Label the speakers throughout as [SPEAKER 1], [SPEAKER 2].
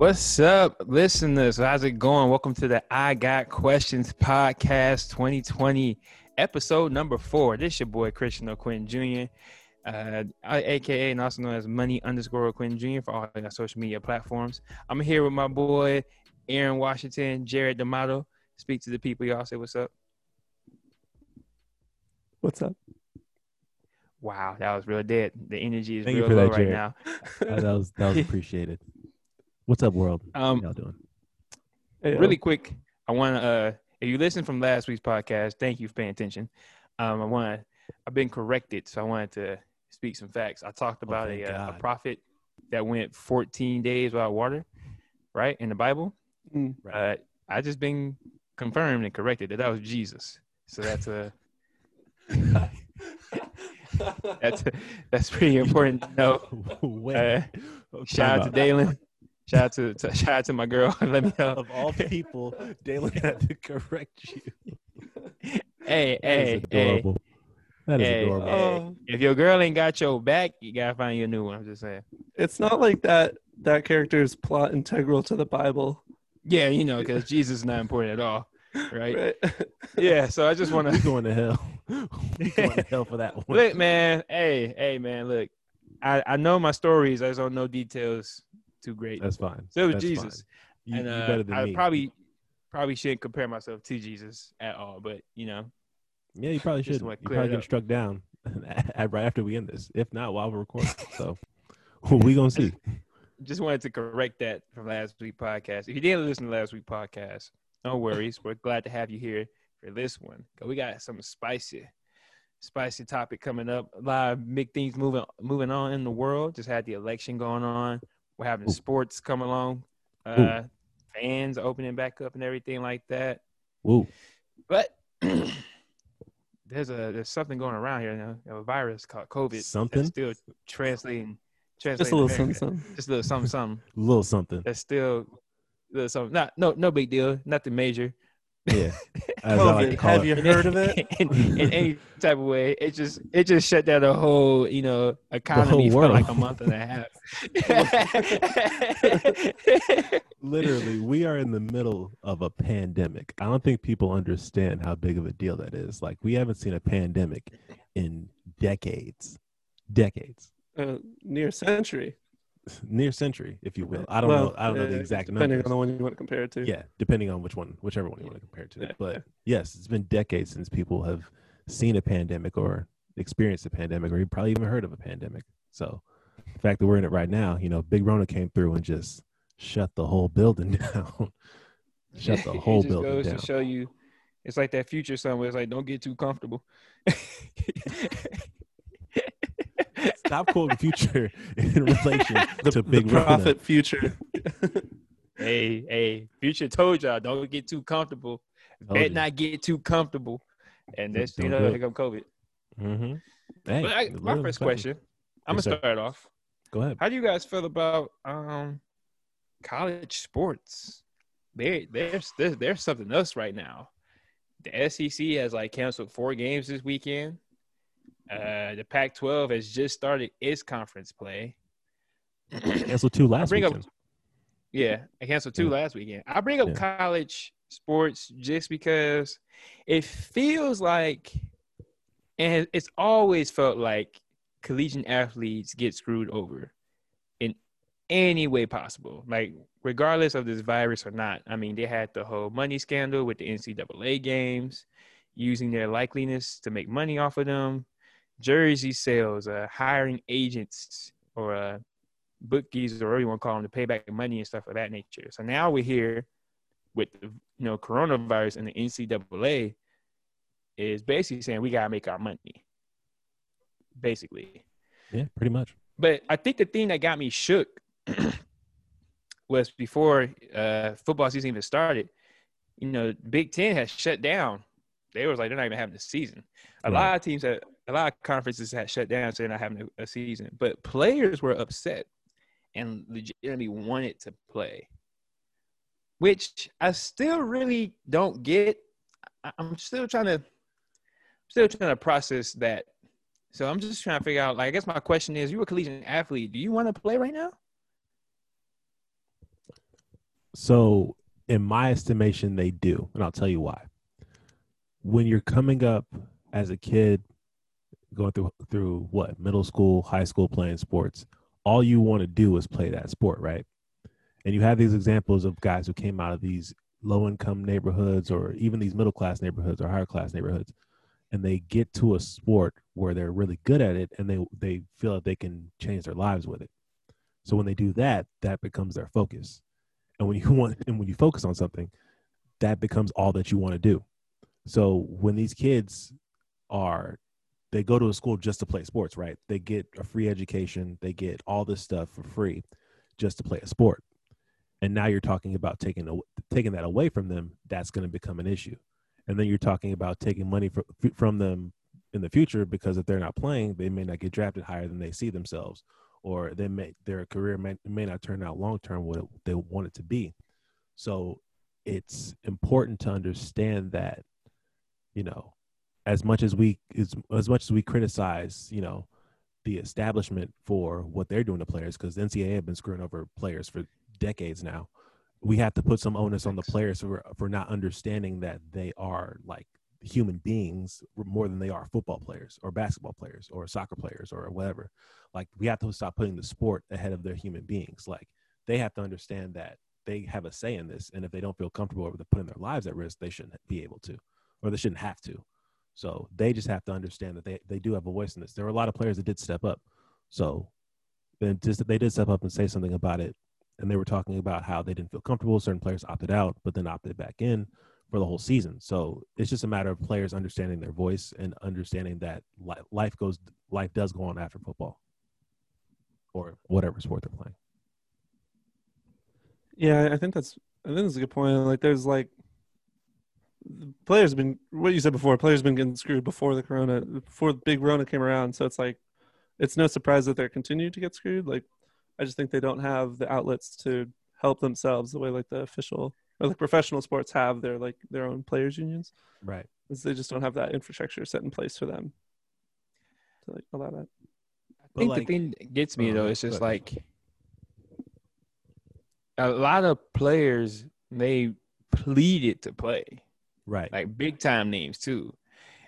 [SPEAKER 1] What's up, listeners? How's it going? Welcome to the I Got Questions podcast 2020, episode number four. This your boy Christian O'Quinn Jr., uh, aka and also known as Money underscore O'Quinn Jr. for all our social media platforms. I'm here with my boy Aaron Washington, Jared D'Amato. Speak to the people, y'all. Say what's up.
[SPEAKER 2] What's up?
[SPEAKER 1] Wow, that was real dead. The energy is
[SPEAKER 3] Thank you
[SPEAKER 1] real
[SPEAKER 3] for
[SPEAKER 1] low
[SPEAKER 3] that,
[SPEAKER 1] right
[SPEAKER 3] Jared.
[SPEAKER 1] now.
[SPEAKER 3] Uh, that was that was appreciated. What's up, world? How
[SPEAKER 1] Um,
[SPEAKER 3] y'all doing?
[SPEAKER 2] Hey,
[SPEAKER 1] really quick, I want to. Uh, if you listened from last week's podcast, thank you for paying attention. Um, I want. I've been corrected, so I wanted to speak some facts. I talked about
[SPEAKER 3] thank
[SPEAKER 1] a, uh, a prophet that went 14 days without water, right in the Bible.
[SPEAKER 2] Mm.
[SPEAKER 1] Uh, I just been confirmed and corrected that that was Jesus. So that's a that's that's pretty important to know.
[SPEAKER 3] Wait.
[SPEAKER 1] Uh, shout out to
[SPEAKER 3] out.
[SPEAKER 1] Dalen. Shout out to, to shout out to my girl. Let me know.
[SPEAKER 3] Of all people, Dalen had to correct you.
[SPEAKER 1] Hey,
[SPEAKER 3] That is
[SPEAKER 1] hey, hey.
[SPEAKER 3] That is
[SPEAKER 1] Hey,
[SPEAKER 3] adorable.
[SPEAKER 1] hey.
[SPEAKER 2] Oh.
[SPEAKER 1] If your girl ain't got your back, you gotta find you a new one. I'm just saying.
[SPEAKER 2] it's not like that. That character is plot integral to the Bible,
[SPEAKER 1] Yeah, you know, because Jesus is not important at all, right?
[SPEAKER 2] right?
[SPEAKER 1] Yeah. So I just want to
[SPEAKER 3] going to hell. we going to hell for that one.
[SPEAKER 1] look, man. Hey, hey, man. Look, I I know my stories. I just don't know details too great.
[SPEAKER 3] That's fine.
[SPEAKER 1] So was
[SPEAKER 3] That's
[SPEAKER 1] Jesus.
[SPEAKER 3] fine. You,
[SPEAKER 1] and uh,
[SPEAKER 3] better than
[SPEAKER 1] I
[SPEAKER 3] me.
[SPEAKER 1] probably probably shouldn't compare myself to Jesus at all. But you know,
[SPEAKER 3] yeah, you probably should. You probably get struck down right after we end this. If not, while we're recording. So we gonna see.
[SPEAKER 1] just wanted to correct that from last week podcast. If you didn't listen to last week podcast, no worries. We're glad to have you here for this one. we got some spicy, spicy topic coming up. A lot of big things moving moving on in the world. Just had the election going on. We're having
[SPEAKER 3] Ooh.
[SPEAKER 1] sports come along. Uh, fans opening back up and everything like that.
[SPEAKER 3] Woo.
[SPEAKER 1] But there's a there's something going around here now. A virus called COVID.
[SPEAKER 3] Something?
[SPEAKER 1] that's still translating. translating
[SPEAKER 2] Just a little
[SPEAKER 1] America.
[SPEAKER 2] something. something.
[SPEAKER 1] Just a little something something
[SPEAKER 3] A little something.
[SPEAKER 1] that's still little something. Not no no big deal. Nothing major.
[SPEAKER 3] Yeah. As I like to
[SPEAKER 2] COVID. Have
[SPEAKER 3] it.
[SPEAKER 2] you heard of it?
[SPEAKER 1] in, in any type of way. It just it just shut down the whole you know economy
[SPEAKER 3] whole
[SPEAKER 1] for like a month and a half.
[SPEAKER 3] literally we are in the middle of a pandemic i don't think people understand how big of a deal that is like we haven't seen a pandemic in decades decades
[SPEAKER 2] Uh, near century.
[SPEAKER 3] Near century if you will i don't
[SPEAKER 2] Well,
[SPEAKER 3] know i don't know the exact
[SPEAKER 2] Depending
[SPEAKER 3] numbers
[SPEAKER 2] on the one you want to compare it to.
[SPEAKER 3] yeah depending on which one whichever one you want to compare it to
[SPEAKER 2] Yeah,
[SPEAKER 3] but yes it's been decades since people have seen a pandemic or experienced a pandemic or you probably even heard of a pandemic so the fact that we're in it right now you know big rona came through and just shut the whole building down shut the whole
[SPEAKER 1] it just
[SPEAKER 3] building
[SPEAKER 1] goes
[SPEAKER 3] down
[SPEAKER 1] to show you. It's like that future somewhere. It's like don't get too comfortable.
[SPEAKER 3] Stop quoting future in relation
[SPEAKER 2] The,
[SPEAKER 3] to
[SPEAKER 2] the
[SPEAKER 3] Big Rona.
[SPEAKER 2] future.
[SPEAKER 1] hey, hey, future told y'all don't get too comfortable.
[SPEAKER 3] Told
[SPEAKER 1] Bet
[SPEAKER 3] you.
[SPEAKER 1] not get too comfortable. And that's you
[SPEAKER 3] Don't
[SPEAKER 1] know
[SPEAKER 3] do it.
[SPEAKER 1] here come COVID.
[SPEAKER 3] Mhm. Hey,
[SPEAKER 1] But I, my first
[SPEAKER 3] something.
[SPEAKER 1] question, I'm
[SPEAKER 3] Yes,
[SPEAKER 1] gonna
[SPEAKER 3] sir.
[SPEAKER 1] start off.
[SPEAKER 3] Go ahead.
[SPEAKER 1] How do you guys feel about um college sports? They there's there's, there's something else right now. The SEC has like canceled four games this weekend. Uh, the Pac-12 has just started its conference play.
[SPEAKER 3] Cancel two last
[SPEAKER 1] bring up- Yeah, I canceled two
[SPEAKER 3] Yeah.
[SPEAKER 1] last weekend. I bring up
[SPEAKER 3] Yeah.
[SPEAKER 1] college sports just because it feels like, and it's always felt like collegiate athletes get screwed over in any way possible. Like, regardless of this virus or not. I mean, they had the whole money scandal with the NCAA games, using their likeliness to make money off of them, jersey sales, uh, hiring agents or uh, bookies or whatever you want to call them to pay back money and stuff of that nature. So now we're here with the you know coronavirus and the NCAA is basically saying we gotta make our money. Basically.
[SPEAKER 3] Yeah, pretty much.
[SPEAKER 1] But I think the thing that got me shook was before uh, football season even started. You know, Big Ten has shut down. They was like they're not even having a season. A lot of teams had a lot of conferences had shut down, so they're not having a, a season. But players were upset and legitimately wanted to play, which I still really don't get. I'm still trying to still trying to process that. So I'm just trying to figure out. Like, I guess my question is: You're a collegiate athlete? Do you want to play right now?
[SPEAKER 3] So, in my estimation, they do, and I'll tell you why. When you're coming up as a kid, going through through what middle school, high school, playing sports, all you want to do is play that sport, right? And you have these examples of guys who came out of these low income neighborhoods or even these middle class neighborhoods or higher class neighborhoods, and they get to a sport where they're really good at it and they they feel that they can change their lives with it. So when they do that, that becomes their focus. And when you want and when you focus on something, that becomes all that you want to do. So when these kids are they go to a school just to play sports, right? They get a free education, they get all this stuff for free just to play a sport. And now you're talking about taking taking that away from them, that's going to become an issue. And then you're talking about taking money from from them in the future because if they're not playing, they may not get drafted higher than they see themselves or they may their career may, may not turn out long term what they want it to be. So it's important to understand that, you know, as much as we as, as much as we criticize, you know, the establishment for what they're doing to players, because the NCAA have been screwing over players for decades now. We have to put some onus on the players for for not understanding that they are like human beings more than they are football players or basketball players or soccer players or whatever. Like we have to stop putting the sport ahead of their human beings. Like they have to understand that they have a say in this, and if they don't feel comfortable with putting their lives at risk, they shouldn't be able to, or they shouldn't have to. So they just have to understand that they, they do have a voice in this. There were a lot of players that did step up. So then just they did step up and say something about it. And they were talking about how they didn't feel comfortable. Certain players opted out, but then opted back in for the whole season. So it's just a matter of players understanding their voice and understanding that life goes, life does go on after football or whatever sport they're playing.
[SPEAKER 2] Yeah, I think that's I think that's a good point. Like, there's like players have been what you said before. Players have been getting screwed before the corona, before the big Rona came around. So it's like, it's no surprise that they're continuing to get screwed. Like, I just think they don't have the outlets to help themselves the way like the official or like professional sports have their like their own players unions.
[SPEAKER 3] Right.
[SPEAKER 2] Because they just don't have that infrastructure set in place for them to like allow that.
[SPEAKER 1] I think like, the thing that gets me though is just like a lot of players they pleaded to play.
[SPEAKER 3] Right.
[SPEAKER 1] Like big time names too.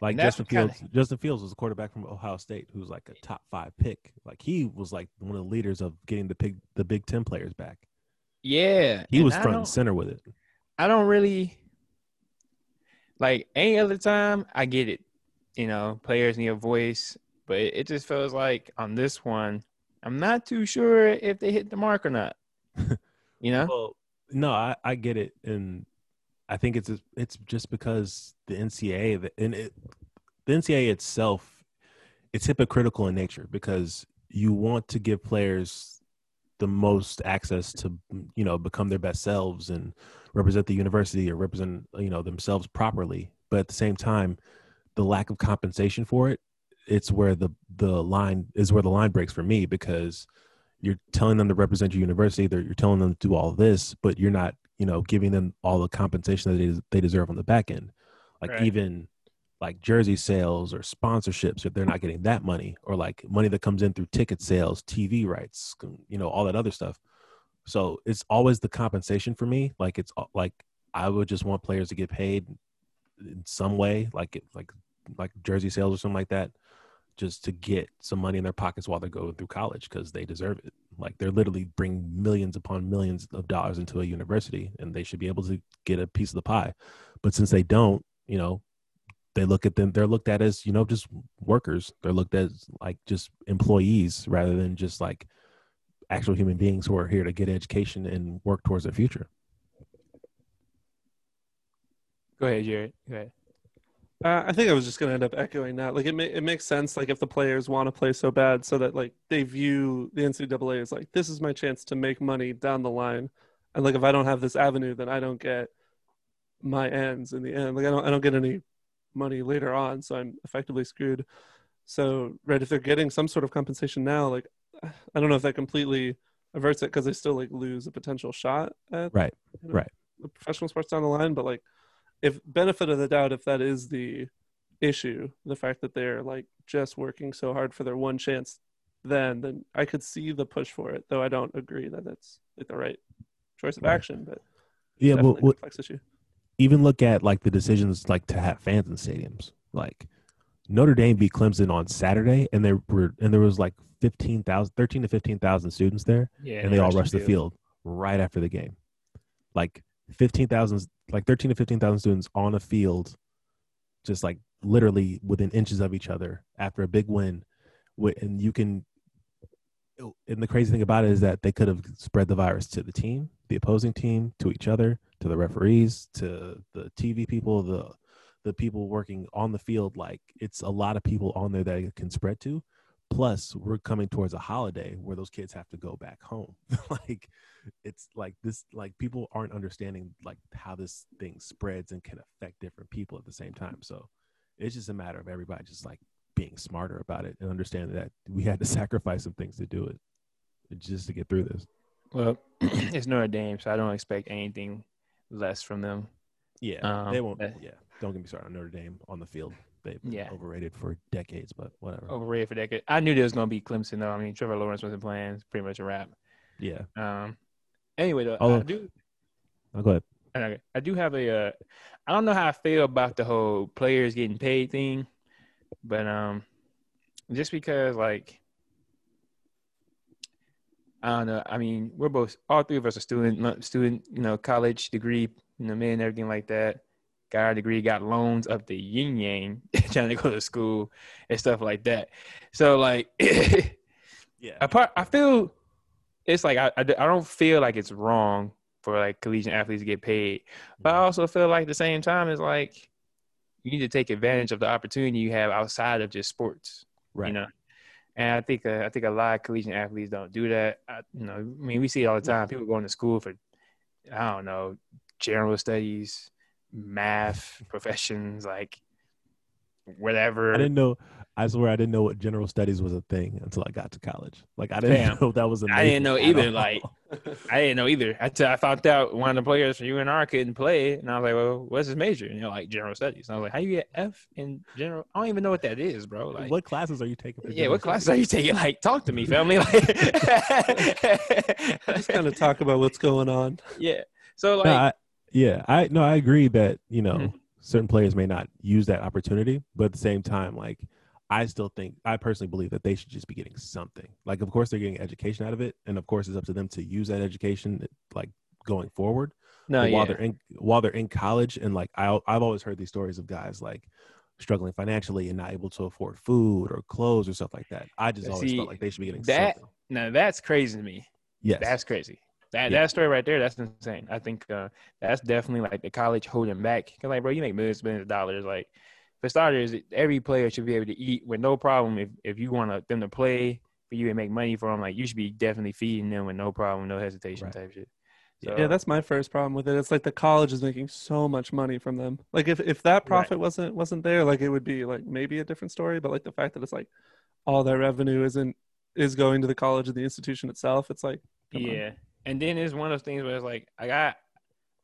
[SPEAKER 3] Like Justin Fields. Kinda... Justin Fields was a quarterback from Ohio State who was like a top five pick. Like he was like one of the leaders of getting the big the Big Ten players back.
[SPEAKER 1] Yeah.
[SPEAKER 3] He was front and center with it.
[SPEAKER 1] I don't really like any other time I get it. You know, players need a voice, but it just feels like on this one, I'm not too sure if they hit the mark or not. you know?
[SPEAKER 3] Well, no, I, I get it, and I think it's it's just because the NCAA and it, the NCAA itself, it's hypocritical in nature because you want to give players the most access to you know become their best selves and represent the university or represent you know themselves properly. But at the same time the lack of compensation for it it's where the the line is where the line breaks for me because you're telling them to represent your university you're telling them to do all this but you're not you know giving them all the compensation that they, they deserve on the back end. Like right. even like jersey sales or sponsorships if they're not getting that money or like money that comes in through ticket sales tv rights mm, you know all that other stuff. So it's always the compensation for me. Like it's like i would just want players to get paid in some way like like like jersey sales or something like that just to get some money in their pockets while they're going through college because they deserve it like they're literally bring millions upon millions of dollars into a university and they should be able to get a piece of the pie. But since they don't you know they look at them they're looked at as you know just workers. They're looked at as like just employees rather than just like actual human beings who are here to get education and work towards their future.
[SPEAKER 1] Go ahead jared. Go ahead
[SPEAKER 2] uh, I think I was just gonna end up echoing that. Like it, ma- it makes sense. Like if the players want to play so bad, so that like they view the NCAA as like this is my chance to make money down the line, and like if I don't have this avenue, then I don't get my ends in the end. Like I don't I don't get any money later on, so I'm effectively screwed. So, right, if they're getting some sort of compensation now, like I don't know if that completely averts it because they still like lose a potential shot at
[SPEAKER 3] right, you know, right,
[SPEAKER 2] professional sports down the line. But like, if benefit of the doubt, if that is the issue, the fact that they're like just working so hard for their one chance, then then I could see the push for it. Though I don't agree that that's like the right choice of right. action. But
[SPEAKER 3] Yeah, but
[SPEAKER 2] Definitely
[SPEAKER 3] what,
[SPEAKER 2] issue.
[SPEAKER 3] even look at like the decisions like to have fans in stadiums. Like Notre Dame beat Clemson on Saturday, and there were and there was like 15,000, 13 to fifteen thousand students there,
[SPEAKER 1] Yeah,
[SPEAKER 3] and they all rushed the field right after the game. Like fifteen thousand, like thirteen to fifteen thousand students on a field, just like literally within inches of each other after a big win. Wi- And you can, and the crazy thing about it is that they could have spread the virus to the team, the opposing team, to each other, to the referees, to the TV people, the the people working on the field. Like it's a lot of people on there that it can spread to. Plus, we're coming towards a holiday where those kids have to go back home. like it's like this like people aren't understanding like how this thing spreads and can affect different people at the same time so it's just a matter of everybody just like being smarter about it and understanding that we had to sacrifice some things to do it just to get through this
[SPEAKER 1] Well, it's Notre Dame, so I don't expect anything less from them.
[SPEAKER 3] yeah
[SPEAKER 1] Um,
[SPEAKER 3] they won't
[SPEAKER 1] that-
[SPEAKER 3] yeah don't get me started on notre dame on the field they've been
[SPEAKER 1] Yeah.
[SPEAKER 3] overrated for decades but whatever
[SPEAKER 1] Overrated for decades. I knew there was gonna be Clemson though. I mean, Trevor Lawrence wasn't playing. It's pretty much a wrap.
[SPEAKER 3] yeah
[SPEAKER 1] Um. Anyway, though, I do.
[SPEAKER 3] i'll go ahead
[SPEAKER 1] I I do have a. Uh, I don't know how I feel about the whole players getting paid thing, but um, just because like, I don't know. I mean, we're both all three of us are student, student, you know, college degree, you know, men, everything like that. Got our degree, got loans up the yin yang, trying to go to school and stuff like that. So like,
[SPEAKER 3] yeah
[SPEAKER 1] apart, I feel it's like I, I, I don't feel like it's wrong for like collegiate athletes to get paid, but I also feel like at the same time it's like you need to take advantage of the opportunity you have outside of just sports,
[SPEAKER 3] right
[SPEAKER 1] you know. And I think uh, I think a lot of collegiate athletes don't do that. I, you know, I mean, we see it all the time. People going to school for I don't know general studies, math, professions, like whatever.
[SPEAKER 3] i didn't know i swear i didn't know what general studies was a thing until i got to college like i didn't
[SPEAKER 1] Damn.
[SPEAKER 3] know that was a
[SPEAKER 1] I didn't know either,
[SPEAKER 3] all.
[SPEAKER 1] like- I didn't know either. I t- I found out one of the players from UNR couldn't play, and I was like, "Well, what's his major?" And you know, like general studies. And I was like, "How you get F in general? I don't even know what that is, bro." Like,
[SPEAKER 3] what classes are you taking for
[SPEAKER 1] yeah, what classes
[SPEAKER 3] studies?
[SPEAKER 1] are you taking? Like, talk to me, family. Like,
[SPEAKER 2] Just kind of talk about what's going on.
[SPEAKER 1] yeah. So like,
[SPEAKER 3] no, I, yeah, I no, I agree that you know
[SPEAKER 1] Mhm.
[SPEAKER 3] certain players may not use that opportunity, but at the same time, like I still think I personally believe that they should just be getting something. Like, of course, they're getting education out of it, and of course, it's up to them to use that education like going forward.
[SPEAKER 1] no,
[SPEAKER 3] but while
[SPEAKER 1] yeah,
[SPEAKER 3] they're in while they're in college, and like I, I've always heard these stories of guys like struggling financially and not able to afford food or clothes or stuff like that. I just always
[SPEAKER 1] See,
[SPEAKER 3] felt like they should be getting
[SPEAKER 1] that-
[SPEAKER 3] something.
[SPEAKER 1] now that's crazy to me.
[SPEAKER 3] Yes,
[SPEAKER 1] That's crazy. That
[SPEAKER 3] Yeah.
[SPEAKER 1] that story right there, that's insane. I think uh, that's definitely like the college holding back. Cause like, bro, you make millions, millions of dollars. Like, for starters, every player should be able to eat with no problem. If if you want them to play for you and make money for them, like you should be definitely feeding them with no problem, no hesitation,
[SPEAKER 3] Right.
[SPEAKER 1] type shit.
[SPEAKER 3] Yeah,
[SPEAKER 2] Yeah, that's my first problem with it. It's like the college is making so much money from them. Like if, if that
[SPEAKER 1] Right.
[SPEAKER 2] profit wasn't wasn't there, like it would be like maybe a different story. But like the fact that it's like all that revenue isn't is going to the college and the institution itself, it's like come on.
[SPEAKER 1] yeah. And then it's one of those things where it's like I got.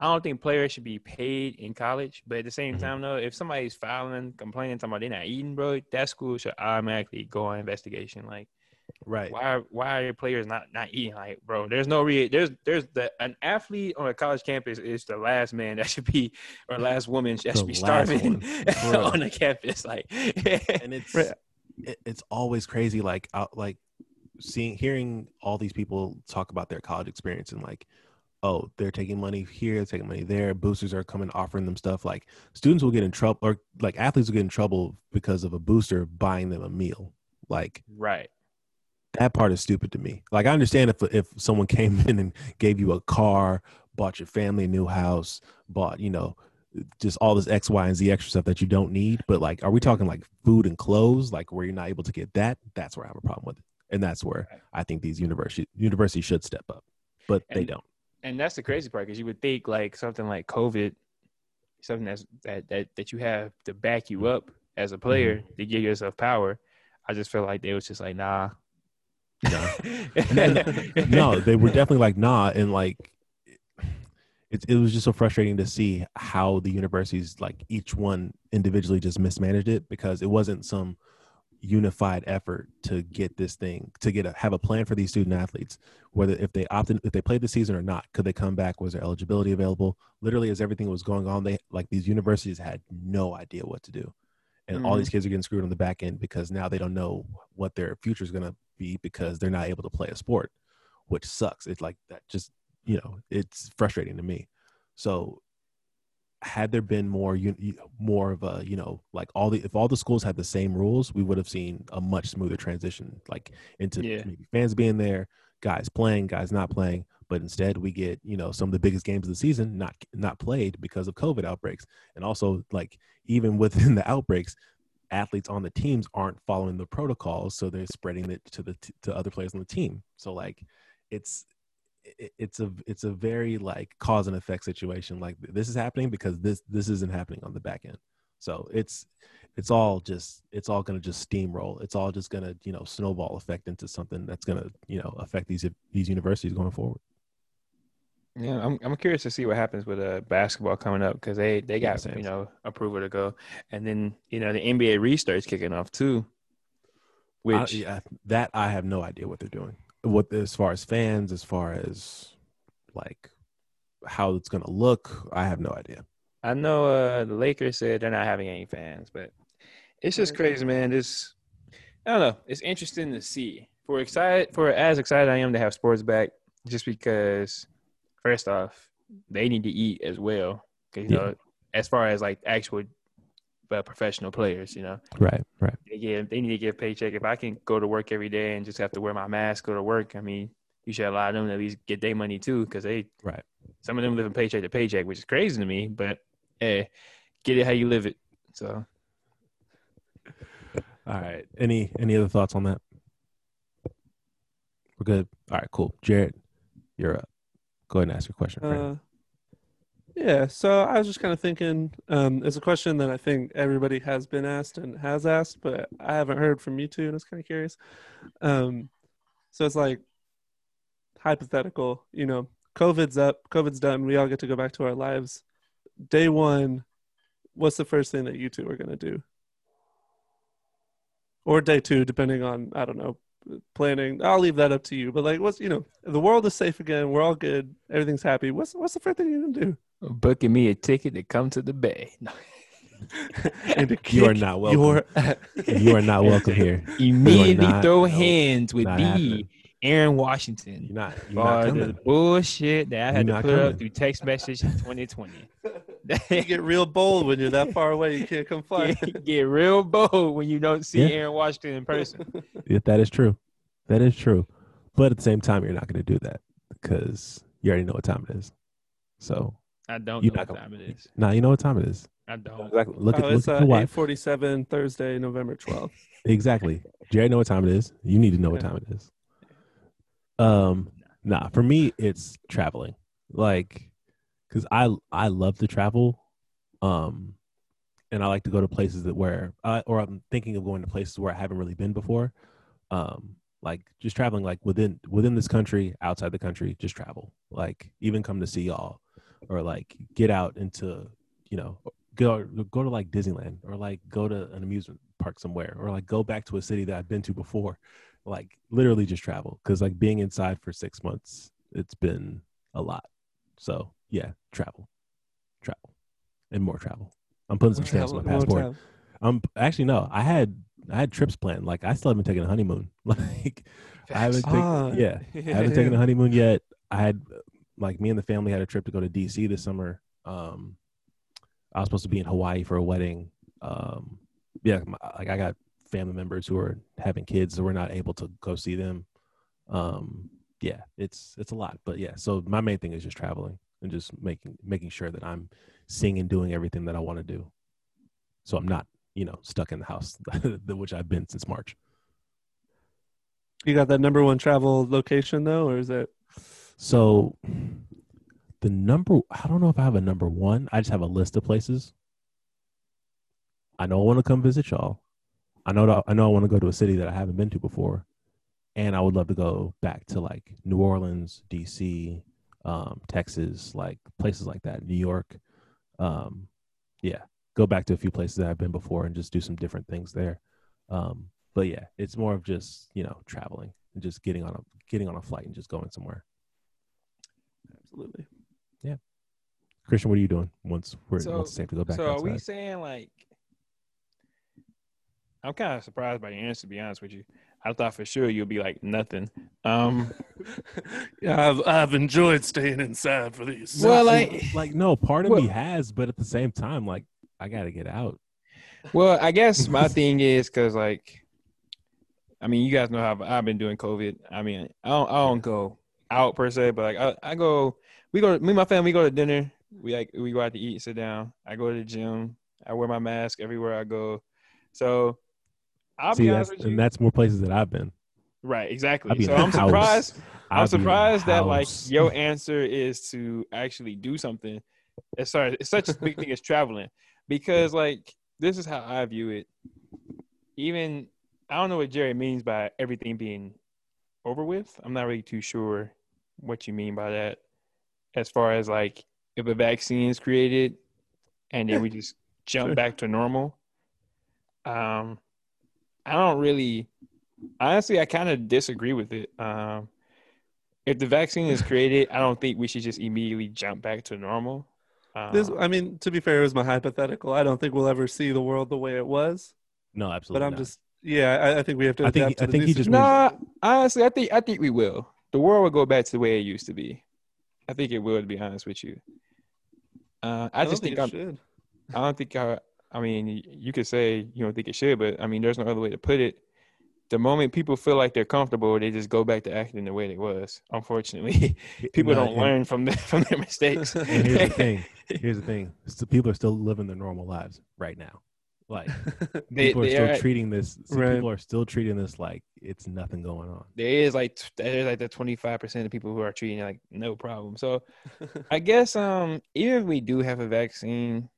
[SPEAKER 1] I don't think players should be paid in college, but at the same
[SPEAKER 3] Mhm.
[SPEAKER 1] time, though, if somebody's filing, complaining, talking about they're not eating, bro, that school should automatically go on investigation. Like,
[SPEAKER 3] right.
[SPEAKER 1] why are why are your players not not eating like bro there's no re there's there's the an athlete on a college campus is the last man that should be or last woman that
[SPEAKER 3] The
[SPEAKER 1] should be starving
[SPEAKER 3] one, for real.
[SPEAKER 1] on the campus like
[SPEAKER 3] and it's it, it's always crazy like out like seeing hearing all these people talk about their college experience and like oh they're taking money here they're taking money there boosters are coming offering them stuff like students will get in trouble or like athletes will get in trouble because of a booster buying them a meal like
[SPEAKER 1] right
[SPEAKER 3] that part is stupid to me like i understand if if someone came in and gave you a car bought your family a new house bought you know just all this X, Y, and Z extra stuff that you don't need. But like, are we talking like food and clothes, like where you're not able to get that? That's where I have a problem with it, and that's where I think these university universities should step up, but they
[SPEAKER 1] And-
[SPEAKER 3] don't.
[SPEAKER 1] And that's the crazy part because you would think like something like covid something that's that that, that you have to back you up as a mm-hmm. player to give yourself power. I just feel like they was just like nah.
[SPEAKER 3] No. no, they were definitely like nah, and like it, it was just so frustrating to see how the universities like each one individually just mismanaged it because it wasn't some unified effort to get this thing to get a have a plan for these student athletes whether if they opted if they played the season or not could they come back? Was there eligibility available? Literally as everything was going on they like these universities had no idea what to do. And all
[SPEAKER 1] Mhm.
[SPEAKER 3] these kids are getting screwed on the back end because now they don't know what their future is going to be because they're not able to play a sport which sucks. It's like that just you know it's frustrating to me. So had there been more un- more of a you know like all the if all the schools had the same rules we would have seen a much smoother transition like into
[SPEAKER 1] Yeah.
[SPEAKER 3] maybe fans being there guys playing guys not playing but instead we get you know some of the biggest games of the season not not played because of covid outbreaks and also like even within the outbreaks athletes on the teams aren't following the protocols so they're spreading it to the to other players on the team so like it's it- it's a it's a very like cause and effect situation like this is happening because this this isn't happening on the back end so it's it's all just it's all going to just steamroll it's all just going to you know snowball effect into something that's going to you know affect these these universities going forward
[SPEAKER 1] Yeah, I'm I'm curious to see what happens with uh basketball coming up because they they got
[SPEAKER 3] same.
[SPEAKER 1] you know approval to go, and then you know the NBA restarts kicking off too.
[SPEAKER 3] I-
[SPEAKER 1] Which
[SPEAKER 3] yeah, that i have no idea what they're doing what as far as fans as far as like how it's going to look i have no idea
[SPEAKER 1] I know uh the Lakers said they're not having any fans, but it's just crazy, man. This I don't know. It's interesting to see. For excited for as excited I am to have sports back, just because first off, they need to eat as well. 'Cause, you
[SPEAKER 3] Yeah.
[SPEAKER 1] know, as far as like actual uh, professional players, you know,
[SPEAKER 3] right right
[SPEAKER 1] they get they need to get a paycheck. If I can go to work every day and just have to wear my mask, go to work, I mean, you should allow them to at least get their money too, because they
[SPEAKER 3] Right.
[SPEAKER 1] Some of them live in paycheck to paycheck, which is crazy to me. But hey, get it how you live it. So
[SPEAKER 3] All right. Any any other thoughts on that? We're good. All right, cool. Jared, you're up. Go ahead and ask your question. friend.
[SPEAKER 2] Uh, yeah, so I was just kind of thinking, um, it's a question that I think everybody has been asked and has asked, but I haven't heard from you two, and I was kind of curious. Um, so it's like hypothetical, you know, COVID's up, COVID's done, we all get to go back to our lives. Day one, what's the first thing that you two are going to do? Or day two, depending on, I don't know, planning. I'll leave that up to you. But like, what's you know, the world is safe again. We're all good. Everything's happy. What's what's the first thing you're gonna do?
[SPEAKER 1] Booking me a ticket to come to the Bay. No.
[SPEAKER 2] And to
[SPEAKER 3] You are not welcome.
[SPEAKER 2] Your
[SPEAKER 3] you are not welcome here.
[SPEAKER 1] Immediately
[SPEAKER 3] not-
[SPEAKER 1] throw
[SPEAKER 3] no,
[SPEAKER 1] hands with
[SPEAKER 3] not
[SPEAKER 1] the
[SPEAKER 3] happening.
[SPEAKER 1] Aaron
[SPEAKER 3] You're
[SPEAKER 1] Washington.
[SPEAKER 3] not. You're not
[SPEAKER 1] For the bullshit that I had
[SPEAKER 3] You're
[SPEAKER 1] to
[SPEAKER 3] not
[SPEAKER 1] put up through text message in 2020.
[SPEAKER 2] you get real bold when you're that far away. You can't come fly.
[SPEAKER 1] get, get real bold when you don't see
[SPEAKER 3] Yeah.
[SPEAKER 1] Aaron Washington in person.
[SPEAKER 3] If that is true. That is true. But at the same time, you're not going to do that because you already know what time it is. So,
[SPEAKER 1] I don't
[SPEAKER 3] You're
[SPEAKER 1] know what
[SPEAKER 3] gonna-
[SPEAKER 1] time it is.
[SPEAKER 3] now you know what time it is.
[SPEAKER 1] I don't.
[SPEAKER 3] Exactly. Look at
[SPEAKER 2] oh,
[SPEAKER 3] look
[SPEAKER 2] it's
[SPEAKER 3] at
[SPEAKER 2] uh,
[SPEAKER 3] the watch.
[SPEAKER 2] 8:47 Thursday, November 12th.
[SPEAKER 3] Exactly. Jared know what time it is. You need to know what time it is. Um, nah, for me it's traveling. Like cuz I I love to travel. Um and I like to go to places that where uh, or I'm thinking of going to places where I haven't really been before. Um like just traveling like within within this country, outside the country, just travel. Like even come to see y'all or like get out into, you know, go go to like Disneyland or like go to an amusement park somewhere or like go back to a city that I've been to before. Like literally just travel because like being inside for six months, it's been a lot. So yeah, travel, travel, and more travel. I'm putting some stamps on my passport. Um, actually no, I had I had trips planned. Like I still haven't taken a honeymoon. Like I haven't taken
[SPEAKER 2] Ah,
[SPEAKER 3] yeah, I haven't taken a honeymoon yet. I had like me and the family had a trip to go to DC this summer. Um, I was supposed to be in Hawaii for a wedding. Um, yeah, my, like I got family members who are having kids, so we're not able to go see them. Um, yeah, it's it's a lot, but yeah. So my main thing is just traveling and just making making sure that I'm seeing and doing everything that I want to do. So I'm not, you know, stuck in the house, which I've been since March.
[SPEAKER 2] You got that number one travel location though, or is it?
[SPEAKER 3] So the number I don't know if I have a number one. I just have a list of places. I know I want to come visit y'all. I know I know I want to go to a city that I haven't been to before. And I would love to go back to like New Orleans, DC, um, Texas, like places like that, New York. Um, yeah, go back to a few places that I've been before and just do some different things there. Um, but yeah, it's more of just you know traveling and just getting on a getting on a flight and just going somewhere.
[SPEAKER 2] Absolutely.
[SPEAKER 3] Christian, what are you doing once we're
[SPEAKER 1] So-
[SPEAKER 3] once it's safe to go back
[SPEAKER 1] so are we saying like? I'm kind of surprised by your answer. To be honest with you, I thought for sure you'd be like nothing. Um,
[SPEAKER 2] yeah, I've I've enjoyed staying inside for these.
[SPEAKER 1] Well, like-
[SPEAKER 3] like no, part of
[SPEAKER 1] Well-
[SPEAKER 3] me has, but at the same time, like I gotta get out.
[SPEAKER 1] well, I guess my thing is because like, I mean, you guys know how I've, I've been doing COVID. I mean, I don't, I don't go out per se, but like I, I go, we go, me and my family We go to dinner. Mm-hmm. We like we go out to eat, sit down. I go to the gym. I wear my mask everywhere I go. So I'll
[SPEAKER 3] See,
[SPEAKER 1] be honest with you.
[SPEAKER 3] and that's more places that I've been.
[SPEAKER 1] Right, exactly.
[SPEAKER 3] be
[SPEAKER 1] So I'm
[SPEAKER 3] house.
[SPEAKER 1] surprised.
[SPEAKER 3] I'll
[SPEAKER 1] I'm
[SPEAKER 3] be in the
[SPEAKER 1] surprised that like your answer is to actually do something. It's sorry, it's such a big thing as traveling because like this is how I view it. Even I don't know what Jerry means by everything being over with. I'm not really too sure what you mean by that. As far as like if a vaccine is created and then we just jump back to normal. Um, I don't really honestly, I kind of disagree with it. Um, if the vaccine is created, I don't think we should just immediately jump back to normal. Um,
[SPEAKER 2] This, I mean, to be fair, it was my hypothetical. I don't think we'll ever see the world the way it was.
[SPEAKER 3] No, absolutely.
[SPEAKER 2] But I'm
[SPEAKER 3] not.
[SPEAKER 2] just, yeah, I, I think we have to.
[SPEAKER 3] I think-
[SPEAKER 2] adapt to
[SPEAKER 3] I
[SPEAKER 2] the
[SPEAKER 3] think he just
[SPEAKER 2] situation.
[SPEAKER 1] nah, honestly, I think I think we will. The world will go back to the way it used to be. I think it will, to be honest with you. Uh, I,
[SPEAKER 2] don't
[SPEAKER 1] just think,
[SPEAKER 2] it
[SPEAKER 1] I'm,
[SPEAKER 2] should.
[SPEAKER 1] I don't think I. I mean, you could say you don't think it should, but I mean, there's no other way to put it. The moment people feel like they're comfortable, they just go back to acting the way they was. Unfortunately, people
[SPEAKER 3] No,
[SPEAKER 1] don't
[SPEAKER 3] and-
[SPEAKER 1] learn from their from their mistakes.
[SPEAKER 3] And here's the thing. Here's the thing. So people are still living their normal lives right now. Like
[SPEAKER 1] They-
[SPEAKER 3] people are
[SPEAKER 1] they
[SPEAKER 3] still
[SPEAKER 1] are-
[SPEAKER 3] treating this.
[SPEAKER 2] Right.
[SPEAKER 3] People are still treating this like it's nothing going on.
[SPEAKER 1] there is like there's like the 25 percent of people who are treating it like no problem. So I guess um even if we do have a vaccine,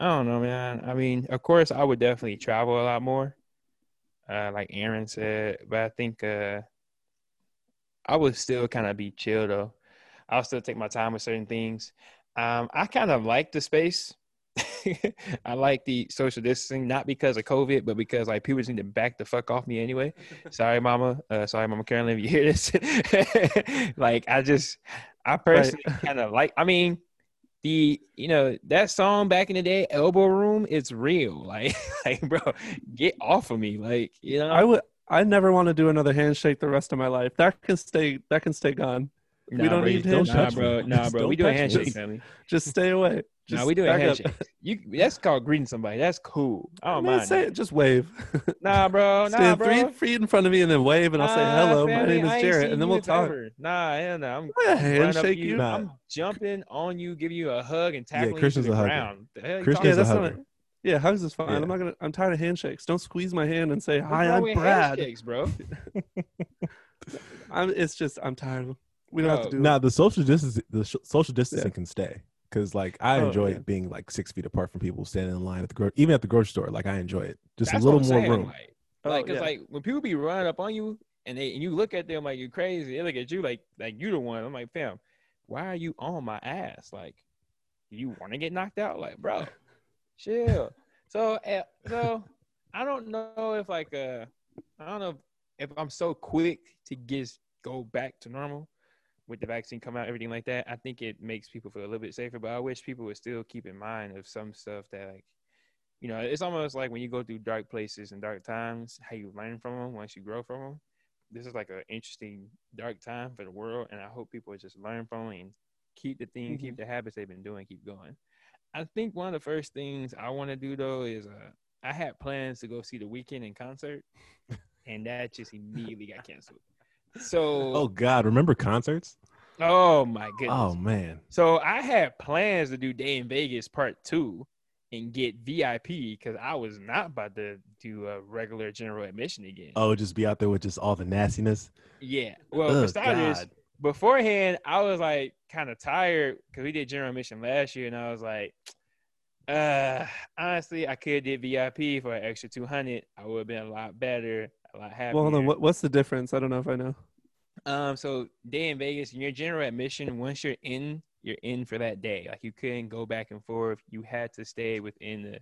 [SPEAKER 1] I don't know, man. I mean, of course, I would definitely travel a lot more, uh, like Aaron said. But I think uh, I would still kind of be chill though. I'll still take my time with certain things. Um, I kind of like the space. I like the social distancing, not because of COVID, but because like people just need to back the fuck off me anyway. Sorry, Mama. Uh, sorry, Mama Carolyn, if you hear this. like, I just, I personally kind of like. I mean, the you know that song back in the day, Elbow Room, it's real. Like, like, bro, get off of me. Like, you know,
[SPEAKER 2] I would. I never want to do another handshake the rest of my life. That can stay. That can stay gone.
[SPEAKER 1] Nah,
[SPEAKER 2] don't
[SPEAKER 1] bro,
[SPEAKER 2] need
[SPEAKER 1] Nah,
[SPEAKER 2] handshakes.
[SPEAKER 1] bro. Nah, bro.
[SPEAKER 3] Don't
[SPEAKER 1] We doing
[SPEAKER 3] touch me.
[SPEAKER 1] handshakes, family.
[SPEAKER 2] Just stay away. Just
[SPEAKER 1] Nah, we doing
[SPEAKER 2] back up.
[SPEAKER 1] You that's called greeting somebody. That's cool. I
[SPEAKER 2] I
[SPEAKER 1] don't
[SPEAKER 2] mean,
[SPEAKER 1] mind.
[SPEAKER 2] say it, just wave.
[SPEAKER 1] Nah, bro. Nah,
[SPEAKER 2] Stand
[SPEAKER 1] bro.
[SPEAKER 2] three feet in front of me and then wave, and I'll say hello.
[SPEAKER 1] family,
[SPEAKER 2] my name is
[SPEAKER 1] Jared,
[SPEAKER 2] and then we'll talk.
[SPEAKER 1] forever. Nah, hell no. I'm
[SPEAKER 2] I'm gonna
[SPEAKER 1] run up
[SPEAKER 2] handshake you.
[SPEAKER 3] Nah.
[SPEAKER 1] I'm jumping on you, give you a hug, and tackling
[SPEAKER 3] Christian's
[SPEAKER 1] you to the ground.
[SPEAKER 3] Christian's
[SPEAKER 2] Yeah,
[SPEAKER 3] a hugger.
[SPEAKER 2] Yeah, hugs is fine.
[SPEAKER 3] Yeah.
[SPEAKER 2] I'm not gonna. I'm tired of handshakes. Don't squeeze my hand and say hi. I'm Brad.
[SPEAKER 1] handshakes, bro.
[SPEAKER 2] I'm. It's just. I'm tired of. them. We don't have to do.
[SPEAKER 3] Now the social distance, the sh- social distancing
[SPEAKER 2] Yeah.
[SPEAKER 3] can stay because like I
[SPEAKER 2] Oh,
[SPEAKER 3] enjoy
[SPEAKER 2] yeah.
[SPEAKER 3] being like six feet apart from people standing in line at the gro- even at the grocery store. Like I enjoy it. Just
[SPEAKER 1] That's
[SPEAKER 3] a little more
[SPEAKER 1] saying,
[SPEAKER 3] room.
[SPEAKER 1] Like,
[SPEAKER 2] Oh,
[SPEAKER 1] like, cause
[SPEAKER 2] yeah.
[SPEAKER 1] like when people be running up on you and they and you look at them like you're crazy, they look at you like like you the one. I'm like, fam, why are you on my ass? Like, you want to get knocked out? Like, bro, chill. So, uh, so I don't know if like uh, I don't know if I'm so quick to just go back to normal with the vaccine come out, everything like that. I think it makes people feel a little bit safer. But I wish people would still keep in mind of some stuff that like you know, it's almost like when you go through dark places and dark times, how you learn from them once you grow from them. This is like an interesting dark time for the world, and I hope people just learn from it and keep the thing, keep the habits they've been doing, keep going. I think one of the first things I want to do though is uh, I had plans to go see the Weeknd in concert, and that just immediately got canceled. So,
[SPEAKER 3] Oh God, remember concerts?
[SPEAKER 1] oh my goodness,
[SPEAKER 3] Oh man.
[SPEAKER 1] so I had plans to do Day N Vegas Part Two and get VIP because I was not about to do a regular general admission again.
[SPEAKER 3] Oh, just be out there with just all the nastiness.
[SPEAKER 1] Yeah. Well,
[SPEAKER 3] Oh,
[SPEAKER 1] for starters,
[SPEAKER 3] God.
[SPEAKER 1] beforehand, I was like kind of tired because we did general admission last year, and I was like, uh, honestly, I could have did VIP for an extra two hundred. I would have been a lot better, a lot happier.
[SPEAKER 2] well, hold on. What, what's the difference? I don't know if I know.
[SPEAKER 1] Um, so Day N Vegas, in your general admission, once you're in, you're in for that day. Like you couldn't go back and forth. You had to stay within the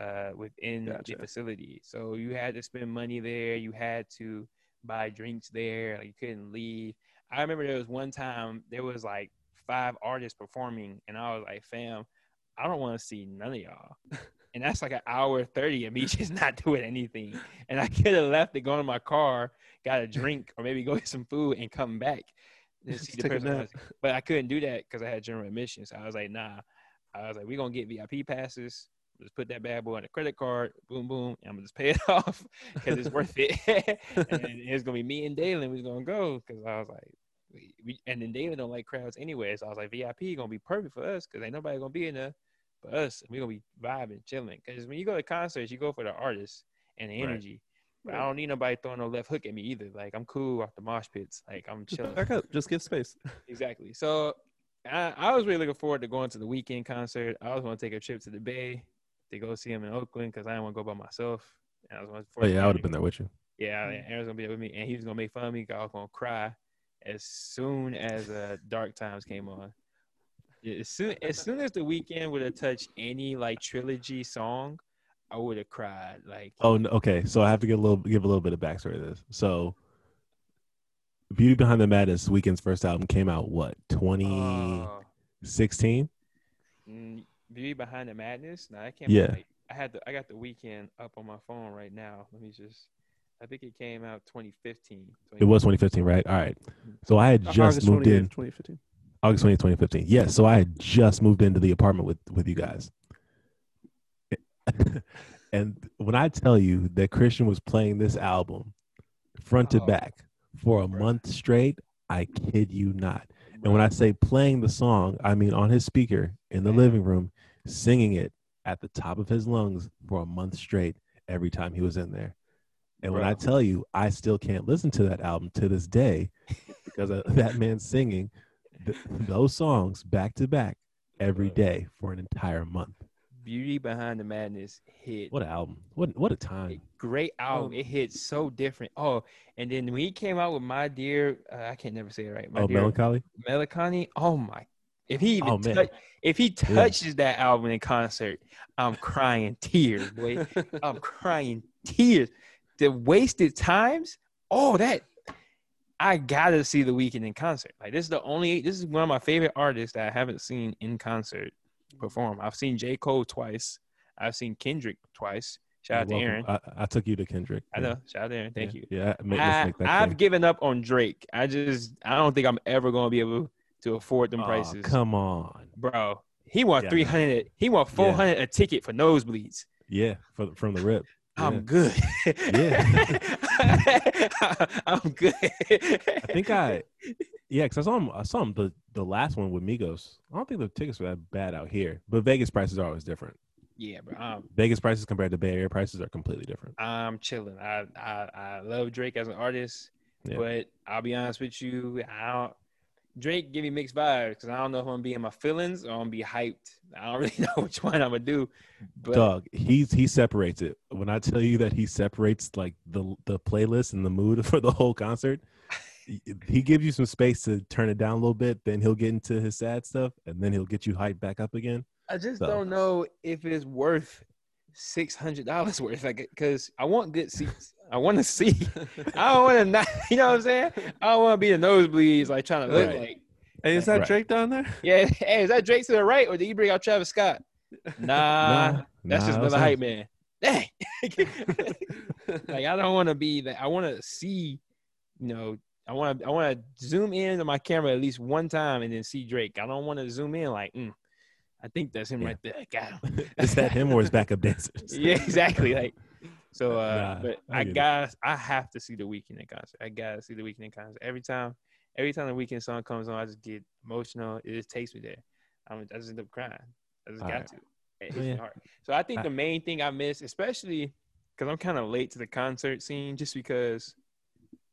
[SPEAKER 1] uh, within
[SPEAKER 2] Gotcha.
[SPEAKER 1] the facility. So you had to spend money there. You had to buy drinks there. Like you couldn't leave. I remember there was one time there was like five artists performing, and I was like, "Fam, I don't want to see none of y'all." and that's like an hour thirty of me just not doing anything. And I could have left to go in my car, got a drink, or maybe go get some food and come back. to see the person I But I couldn't do that because I had general admission. So I was like, "Nah." I was like, we're gonna get VIP passes." Just put that bad boy on a credit card, boom, boom, and I'm gonna just pay it off because it's worth it. and it's gonna be me and Dalen. We're gonna go because I was like, we, we and then Dalen don't like crowds anyway. So I was like, VIP gonna be perfect for us because ain't nobody gonna be in there but us. we're gonna be vibing, chilling. Because when you go to concerts, you go for the artists and the
[SPEAKER 3] Right.
[SPEAKER 1] energy. But I don't need nobody throwing no left hook at me either. Like I'm cool off the mosh pits. Like I'm
[SPEAKER 2] Just
[SPEAKER 1] chilling.
[SPEAKER 2] back up. Just give space.
[SPEAKER 1] Exactly. So I, I was really looking forward to going to the Weeknd concert. I was to take a trip to the Bay to go see him in Oakland because I didn't want to go by myself. And I was
[SPEAKER 3] Oh yeah, I would have been there with you.
[SPEAKER 1] Yeah, Aaron's gonna be with me, and he was gonna make fun of me. I was gonna cry as soon as uh, Dark Times came on. Yeah, As soon as soon as the Weeknd would have touched any like trilogy song, I would have cried. Like
[SPEAKER 3] Oh, no, okay. So I have to give a little give a little bit of backstory to this. So, Beauty Behind the Madness Weeknd's first album came out what 2016.
[SPEAKER 1] uh, mm, Beauty Behind the Madness. Now can't.
[SPEAKER 3] Yeah.
[SPEAKER 1] Out, I had the I got the Weeknd up on my phone right now. Let me just. I think it came out 2015.
[SPEAKER 3] It was 2015, right? All right. So I had just
[SPEAKER 2] August
[SPEAKER 3] moved in
[SPEAKER 2] 2015.
[SPEAKER 3] August 20th, 2015. Yes. So I had just moved into the apartment with with you guys. and when I tell you that Christian was playing this album front to
[SPEAKER 1] Oh,
[SPEAKER 3] back for a month straight, I kid you not. And when I say playing the song, I mean on his speaker in the
[SPEAKER 1] Man.
[SPEAKER 3] living room, singing it at the top of his lungs for a month straight every time he was in there. And when I tell you, I still can't listen to that album to this day because of that man singing th- those songs back to back every day for an entire month.
[SPEAKER 1] Beauty Behind the Madness hit
[SPEAKER 3] What an album! What what a time!
[SPEAKER 1] great album.
[SPEAKER 2] Um,
[SPEAKER 1] it hit so different. Oh, and then when he came out with my dear, uh, I can't never say it right. My
[SPEAKER 3] Oh,
[SPEAKER 1] dear
[SPEAKER 3] melancholy.
[SPEAKER 1] Melancholy. Oh my! If he even
[SPEAKER 3] Oh, man.
[SPEAKER 1] touch, if he touches that album in concert, I'm crying tears, boy. I'm crying tears. The wasted times. Oh, that I gotta see the Weeknd in concert. Like this is the only. This is one of my favorite artists that I haven't seen in concert perform. I've seen J Cole twice. I've seen Kendrick twice. Shout out to
[SPEAKER 3] You're
[SPEAKER 1] Aaron.
[SPEAKER 3] welcome. I, I took you to Kendrick.
[SPEAKER 1] I know. Shout out to Aaron. Thank
[SPEAKER 3] Yeah.
[SPEAKER 1] you.
[SPEAKER 3] Yeah, make,
[SPEAKER 1] I, I've
[SPEAKER 3] clear.
[SPEAKER 1] given up on Drake. I just I don't think I'm ever gonna be able to afford them
[SPEAKER 3] Aw,
[SPEAKER 1] prices,
[SPEAKER 3] come on.
[SPEAKER 1] bro. He want
[SPEAKER 3] Yeah.
[SPEAKER 1] three hundred. He want four hundred a ticket for nosebleeds.
[SPEAKER 3] Yeah, for, from the rip.
[SPEAKER 1] I'm good. Yeah. I'm good.
[SPEAKER 3] I think I, yeah, because I saw him. I saw him the the last one with Migos. I don't think the tickets were that bad out here, but Vegas prices are always different.
[SPEAKER 1] yeah, bro. I'm,
[SPEAKER 3] Vegas prices compared to Bay Area prices are completely different.
[SPEAKER 1] I'm chilling. I, I I love Drake as an artist,
[SPEAKER 3] Yeah.
[SPEAKER 1] but I'll be honest with you. I don't. Drake give me mixed vibes because I don't know if I'm gonna be in my feelings or I'm gonna be hyped. I don't really know which one I'm gonna do. But
[SPEAKER 3] Dog, he's he separates it. When I tell you that he separates like the the playlist and the mood for the whole concert, he- he gives you some space to turn it down a little bit. Then he'll get into his sad stuff, and then he'll get you hyped back up again.
[SPEAKER 1] I just
[SPEAKER 3] So-
[SPEAKER 1] don't know if it's worth six hundred dollars worth. Like, because I want good seats. I want to see. I don't want to not. You know what I'm saying? I don't want to be the nosebleeds, like trying to look
[SPEAKER 3] Right.
[SPEAKER 1] like.
[SPEAKER 2] Hey, is that
[SPEAKER 3] Right.
[SPEAKER 2] Drake down there?
[SPEAKER 1] Yeah, hey, is that Drake to the right, or did you bring out Travis Scott? Nah,
[SPEAKER 3] Nah,
[SPEAKER 1] that's
[SPEAKER 3] nah,
[SPEAKER 1] just
[SPEAKER 3] that's
[SPEAKER 1] Miller
[SPEAKER 3] not-
[SPEAKER 1] Hype Man. Dang. like I don't want to be that. I want to see. You know, I want to. I want to zoom in on my camera at least one time and then see Drake. I don't want to zoom in like. Mm, I think that's him
[SPEAKER 3] Yeah.
[SPEAKER 1] right there. Got him.
[SPEAKER 3] Is that him or his backup dancers?
[SPEAKER 1] yeah, exactly. Like, so, uh,
[SPEAKER 3] Nah,
[SPEAKER 1] but
[SPEAKER 3] I
[SPEAKER 1] I, got, I have to see the Weeknd in concert. I gotta see the Weeknd in concert every time. Every time the Weeknd song comes on, I just get emotional. It just takes me there. I'm, I just end up crying. I just
[SPEAKER 3] All
[SPEAKER 1] got
[SPEAKER 3] right.
[SPEAKER 1] to. It hits
[SPEAKER 3] Yeah.
[SPEAKER 1] hard. So I think the main thing I miss, especially because I'm kind of late to the concert scene, just because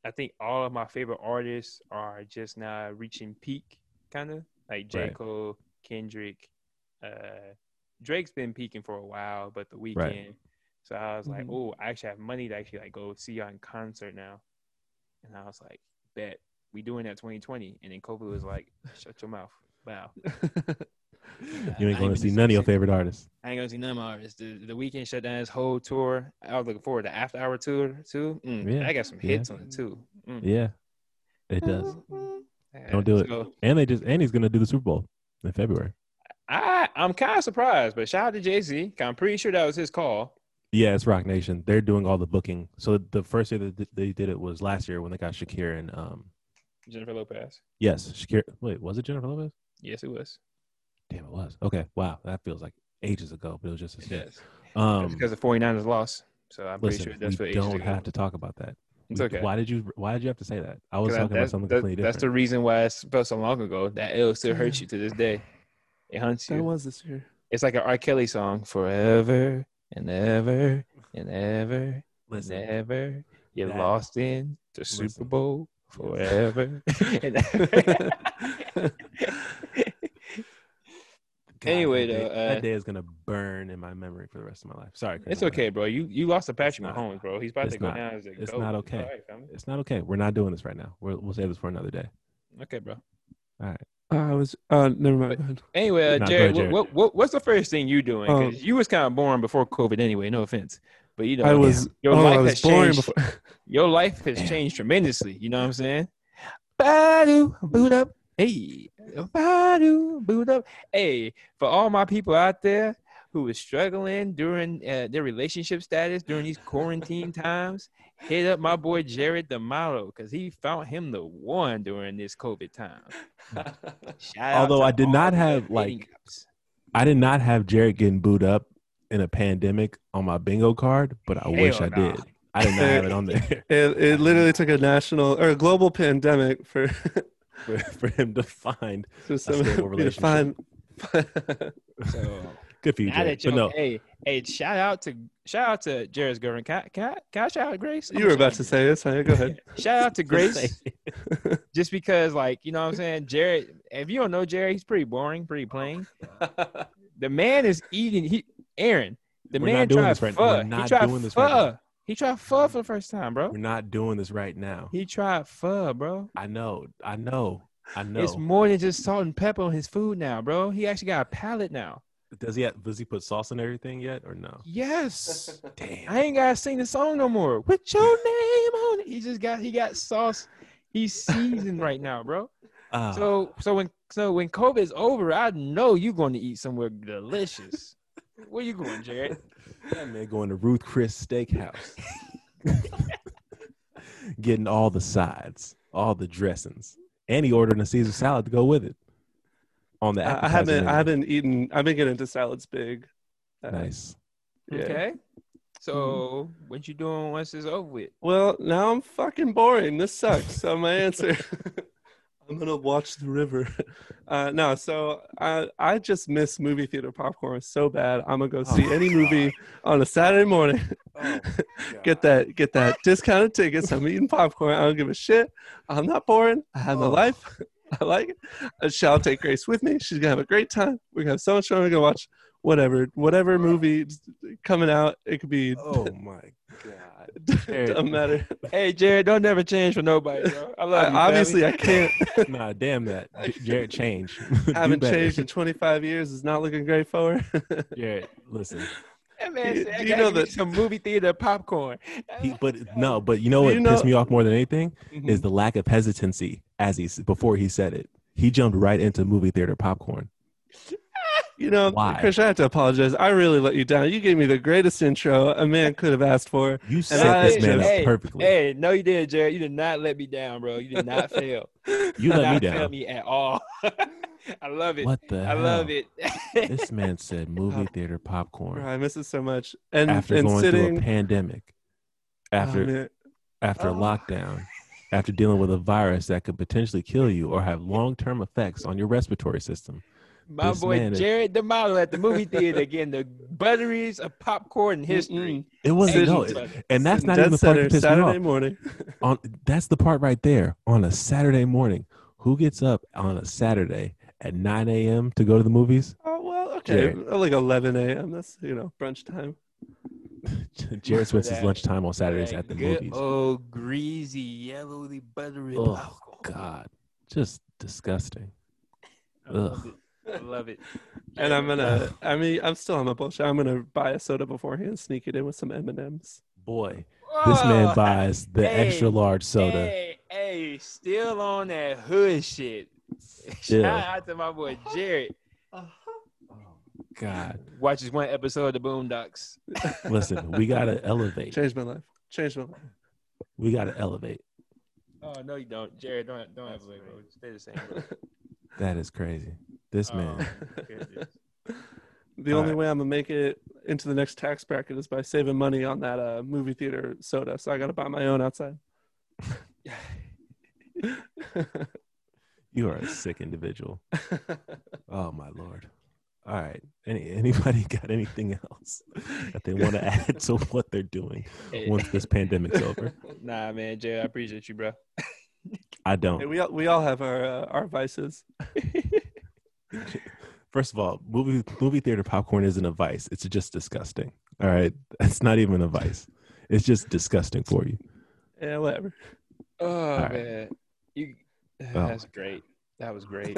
[SPEAKER 1] I think all of my favorite artists are just now reaching peak, kind of like J
[SPEAKER 3] Right.
[SPEAKER 1] Cole, Kendrick, uh, Drake's been peaking for a while, but the Weeknd.
[SPEAKER 3] Right.
[SPEAKER 1] So I was like,
[SPEAKER 2] Mhm.
[SPEAKER 1] oh, I actually have money to actually like go see y'all in concert now. And I was like, bet we doing that 2020. And then COVID was like, shut your mouth. Wow.
[SPEAKER 3] You ain't gonna see none of your favorite artists.
[SPEAKER 1] I ain't gonna see none of my artists. The, the Weeknd shut down his whole tour. I was looking forward to after hour tour too. Mm,
[SPEAKER 3] Yeah,
[SPEAKER 1] I got some
[SPEAKER 3] yeah.
[SPEAKER 1] hits on it too. Mm.
[SPEAKER 3] Yeah, it does. Don't do it.
[SPEAKER 1] so
[SPEAKER 3] And they just and he's gonna do the Super Bowl in February.
[SPEAKER 1] I I'm kind of surprised, but shout out to Jay Z. I'm pretty sure that was his call.
[SPEAKER 3] Yeah, it's Roc Nation. They're doing all the booking. So the first year that they did it was last year when they got Shakira and um
[SPEAKER 1] Jennifer Lopez.
[SPEAKER 3] yes, Shakira. Wait, was it Jennifer Lopez?
[SPEAKER 1] Yes, it was.
[SPEAKER 3] Damn, it was. Okay, wow, that feels like ages ago, but it was just a
[SPEAKER 1] Yes.
[SPEAKER 3] Um,
[SPEAKER 1] because the 49ers lost. So I'm pretty sure that's what
[SPEAKER 3] don't have to talk about that.
[SPEAKER 1] It's okay.
[SPEAKER 3] Why did you? Why did you have to say that? I was talking about
[SPEAKER 1] that's,
[SPEAKER 3] something completely
[SPEAKER 1] that's the reason why it felt so long ago. That ill still hurts you to this day. It hunts
[SPEAKER 2] That
[SPEAKER 1] you.
[SPEAKER 2] was this year.
[SPEAKER 1] It's like an R. Kelly song. Forever and ever and ever
[SPEAKER 3] Listen,
[SPEAKER 1] and ever. You're
[SPEAKER 3] that-
[SPEAKER 1] lost in the Super Bowl forever. and ever.
[SPEAKER 3] God,
[SPEAKER 1] Anyway,
[SPEAKER 3] that day,
[SPEAKER 1] uh,
[SPEAKER 3] that day is gonna burn in my memory for the rest of my life. Sorry, Chris,
[SPEAKER 1] it's
[SPEAKER 3] I'm
[SPEAKER 1] okay, bro. You you lost to Patrick
[SPEAKER 3] not.
[SPEAKER 1] Mahomes, bro. He's about to go
[SPEAKER 3] not.
[SPEAKER 1] down as a
[SPEAKER 3] It's
[SPEAKER 1] GOAT.
[SPEAKER 3] not okay.
[SPEAKER 1] All right, family.
[SPEAKER 3] It's not okay. We're not doing this right now. We're, we'll save this for another day.
[SPEAKER 1] Okay, bro.
[SPEAKER 3] All right.
[SPEAKER 2] Uh, I was. Uh, never mind. Go.
[SPEAKER 1] Anyway, uh, Jared,
[SPEAKER 3] ahead, Jared.
[SPEAKER 1] What, what, what, what's the first thing you doing? 'Cause
[SPEAKER 2] Um,
[SPEAKER 1] you was kind of boring before COVID anyway. No offense, but you know,
[SPEAKER 2] I was.
[SPEAKER 1] your
[SPEAKER 2] oh,
[SPEAKER 1] life
[SPEAKER 2] I was
[SPEAKER 1] has
[SPEAKER 2] boring
[SPEAKER 1] changed.
[SPEAKER 2] before.
[SPEAKER 1] Your life has changed tremendously. You know what I'm saying? Badu, boot up. Hey, badu, boot up. Hey, for all my people out there who was struggling during uh, their relationship status during these quarantine times, hit up my boy Jared the model because he found him the one during this COVID time. Shout
[SPEAKER 3] Although
[SPEAKER 1] to
[SPEAKER 3] I did not have, like,
[SPEAKER 1] apps.
[SPEAKER 3] I did not have Jared getting booed up in a pandemic on my bingo card, but I wish
[SPEAKER 1] Hell
[SPEAKER 3] I
[SPEAKER 1] nah.
[SPEAKER 3] did. I did not have it on there
[SPEAKER 2] It, it literally took a national or a global pandemic for
[SPEAKER 3] for, for him to find.
[SPEAKER 2] for
[SPEAKER 3] stable
[SPEAKER 2] some me to find.
[SPEAKER 1] So
[SPEAKER 3] Good for you, Jared. But no,
[SPEAKER 1] hey, hey, shout out to shout out to Jared's girlfriend. Can I, can I, can I shout out Grace?
[SPEAKER 2] you were about to say this. Huh? Go ahead.
[SPEAKER 1] Shout out to Grace, just because, like, you know what I'm saying? Jared, if you don't know Jared, he's pretty boring, pretty plain. The man is eating, he, Aaron, the
[SPEAKER 3] We're
[SPEAKER 1] man
[SPEAKER 3] not doing
[SPEAKER 1] tried
[SPEAKER 3] this right-
[SPEAKER 1] pho.
[SPEAKER 3] we're
[SPEAKER 1] he
[SPEAKER 3] not
[SPEAKER 1] tried
[SPEAKER 3] doing this
[SPEAKER 1] pho.
[SPEAKER 3] right now.
[SPEAKER 1] he tried pho for the first time, bro.
[SPEAKER 3] We're not doing this right now.
[SPEAKER 1] He tried pho, bro.
[SPEAKER 3] I know. I know. I know.
[SPEAKER 1] It's more than just salt and pepper on his food now, bro. He actually got a palate now.
[SPEAKER 3] Does he have, does he put sauce on everything yet or no?
[SPEAKER 1] Yes.
[SPEAKER 3] Damn.
[SPEAKER 1] I ain't gotta sing the song no more. With your name on it. He just got he got sauce. He's seasoned right now, bro.
[SPEAKER 3] Ah,
[SPEAKER 1] So so when so when COVID's over, I know you're going to eat somewhere delicious. Where you going, Jared?
[SPEAKER 3] that man going to Ruth Chris Steakhouse, getting all the sides, all the dressings, and he ordering a Caesar salad to go with it. On the
[SPEAKER 2] I, I haven't.
[SPEAKER 3] menu.
[SPEAKER 2] I haven't eaten. I've been getting into salads big. Uh,
[SPEAKER 3] Nice.
[SPEAKER 2] Yeah.
[SPEAKER 1] Okay. So what you doing once it's over with?
[SPEAKER 2] Well, now I'm fucking boring. This sucks. So my answer, I'm gonna watch the river. Uh, no, so I I just miss movie theater popcorn so bad. I'm gonna go see
[SPEAKER 3] Oh,
[SPEAKER 2] any movie on a Saturday morning.
[SPEAKER 3] Oh,
[SPEAKER 2] get that get that discounted tickets. I'm eating popcorn. I don't give a shit. I'm not boring. I have my
[SPEAKER 3] Oh.
[SPEAKER 2] life. I like it. I shall take Grace with me. She's gonna have a great time. We're gonna have so much fun. We're gonna watch whatever whatever movie coming out. It could be.
[SPEAKER 3] Oh my god.
[SPEAKER 2] doesn't matter.
[SPEAKER 1] Hey Jared, don't never change for nobody, bro. I love
[SPEAKER 2] I,
[SPEAKER 1] you.
[SPEAKER 2] obviously,
[SPEAKER 1] family.
[SPEAKER 2] I can't.
[SPEAKER 3] Nah, damn that. Jared Change. Do
[SPEAKER 2] haven't changed in 25 years. It's not looking great for her.
[SPEAKER 3] Jared, listen.
[SPEAKER 1] That man
[SPEAKER 2] You-
[SPEAKER 1] said, I
[SPEAKER 2] you know
[SPEAKER 1] give me
[SPEAKER 2] that-
[SPEAKER 1] some movie theater popcorn.
[SPEAKER 3] He, but no, but you know
[SPEAKER 2] Do
[SPEAKER 3] what
[SPEAKER 2] you
[SPEAKER 3] pissed me off more than anything
[SPEAKER 2] Mm-hmm.
[SPEAKER 3] is the lack of hesitancy as he before he said it. He jumped right into movie theater popcorn.
[SPEAKER 2] You know,
[SPEAKER 3] Why?
[SPEAKER 2] Chris, I have to apologize. I really let you down. You gave me the greatest intro a man could have asked for.
[SPEAKER 3] You
[SPEAKER 2] I
[SPEAKER 3] set this man
[SPEAKER 2] just-
[SPEAKER 3] up perfectly.
[SPEAKER 1] Hey, no, you didn't, Jared. You did not let me down, bro. You did not fail.
[SPEAKER 3] you
[SPEAKER 1] did
[SPEAKER 3] let me
[SPEAKER 1] not fail
[SPEAKER 3] down.
[SPEAKER 1] me at all. I love it.
[SPEAKER 3] What the
[SPEAKER 1] I
[SPEAKER 3] hell?
[SPEAKER 1] love it.
[SPEAKER 3] This man said movie theater
[SPEAKER 2] Bro,
[SPEAKER 3] popcorn
[SPEAKER 2] I miss it so much. And
[SPEAKER 3] after
[SPEAKER 2] and
[SPEAKER 3] going
[SPEAKER 2] sitting
[SPEAKER 3] through a pandemic,
[SPEAKER 2] Oh,
[SPEAKER 3] after
[SPEAKER 2] man.
[SPEAKER 3] after
[SPEAKER 2] Oh.
[SPEAKER 3] lockdown, after dealing with a virus that could potentially kill you or have long term effects on your respiratory system.
[SPEAKER 1] My
[SPEAKER 3] This
[SPEAKER 1] boy
[SPEAKER 3] man is-
[SPEAKER 1] Jared the model at the movie theater getting the butteries of popcorn in history.
[SPEAKER 3] It wasn't
[SPEAKER 2] Sitting-
[SPEAKER 3] no, it- and that's not even the part
[SPEAKER 2] center
[SPEAKER 3] that pissed me off.
[SPEAKER 2] morning.
[SPEAKER 3] on that's the part right there on a Saturday morning. Who gets up on a Saturday at 9 a.m. to go to the movies?
[SPEAKER 2] Oh well, okay,
[SPEAKER 3] Jared.
[SPEAKER 2] like 11 a.m. That's you know brunch time.
[SPEAKER 3] Jared spends his lunchtime on Saturdays
[SPEAKER 1] That
[SPEAKER 3] at the
[SPEAKER 1] good
[SPEAKER 3] movies.
[SPEAKER 1] Oh, greasy, yellowy, buttery
[SPEAKER 3] Oh
[SPEAKER 1] popcorn.
[SPEAKER 3] God, just disgusting.
[SPEAKER 1] I love
[SPEAKER 3] Ugh.
[SPEAKER 1] it. I love it.
[SPEAKER 2] and I'm gonna. I mean, I'm still on my bullshit. I'm gonna buy a soda beforehand, sneak it in with some M and M's.
[SPEAKER 3] Boy, this man
[SPEAKER 1] oh,
[SPEAKER 3] buys the
[SPEAKER 1] Hey,
[SPEAKER 3] extra large soda.
[SPEAKER 1] Hey, hey, still on that hood shit.
[SPEAKER 3] Still.
[SPEAKER 1] Shout out to my boy Jared. Ah.
[SPEAKER 3] God,
[SPEAKER 1] Watches one episode of the Boondocks.
[SPEAKER 3] listen, we gotta elevate.
[SPEAKER 2] Changed my life. Changed my life.
[SPEAKER 3] We gotta elevate.
[SPEAKER 1] Oh no, you don't, Jared. Don't don't have bro. Stay the same. Bro.
[SPEAKER 3] That is crazy. This
[SPEAKER 1] Oh,
[SPEAKER 3] man.
[SPEAKER 2] The
[SPEAKER 3] All
[SPEAKER 2] only
[SPEAKER 3] right.
[SPEAKER 2] way I'm gonna make it into the next tax bracket is by saving money on that uh, movie theater soda. So I got to buy my own outside.
[SPEAKER 3] You are a sick individual. Oh my lord. All right. Any anybody got anything else that they want to add to what they're doing
[SPEAKER 1] Hey,
[SPEAKER 3] once this pandemic's over?
[SPEAKER 1] nah, man, Jay, I appreciate you, bro.
[SPEAKER 3] I don't.
[SPEAKER 2] we all we all have our uh, our vices.
[SPEAKER 3] First of all, movie movie theater popcorn isn't a vice. It's just disgusting. All right. that's not even a vice. It's just disgusting for you.
[SPEAKER 2] Yeah, whatever.
[SPEAKER 1] Oh
[SPEAKER 3] right.
[SPEAKER 1] man, you.
[SPEAKER 3] Oh.
[SPEAKER 1] That's great. That was great.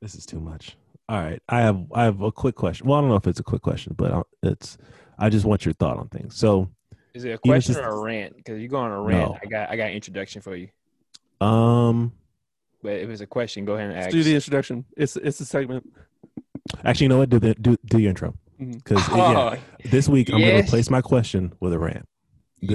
[SPEAKER 3] This is too much. All right. I have I have a quick question. Well, I don't know if it's a quick question, but uh, it's I just want your thought on things. So,
[SPEAKER 1] Is it a question
[SPEAKER 3] just-
[SPEAKER 1] or a rant? Because you go on a rant,
[SPEAKER 3] No.
[SPEAKER 1] I got I got an introduction for you.
[SPEAKER 3] um
[SPEAKER 1] But if it's a question, go ahead and
[SPEAKER 2] Let's
[SPEAKER 1] ask.
[SPEAKER 2] do the introduction. It's it's a segment.
[SPEAKER 3] actually, you know what? Do the do, do your intro.
[SPEAKER 2] Mhm.
[SPEAKER 3] Cuz
[SPEAKER 1] Oh,
[SPEAKER 3] This week, I'm going to replace my question with a rant.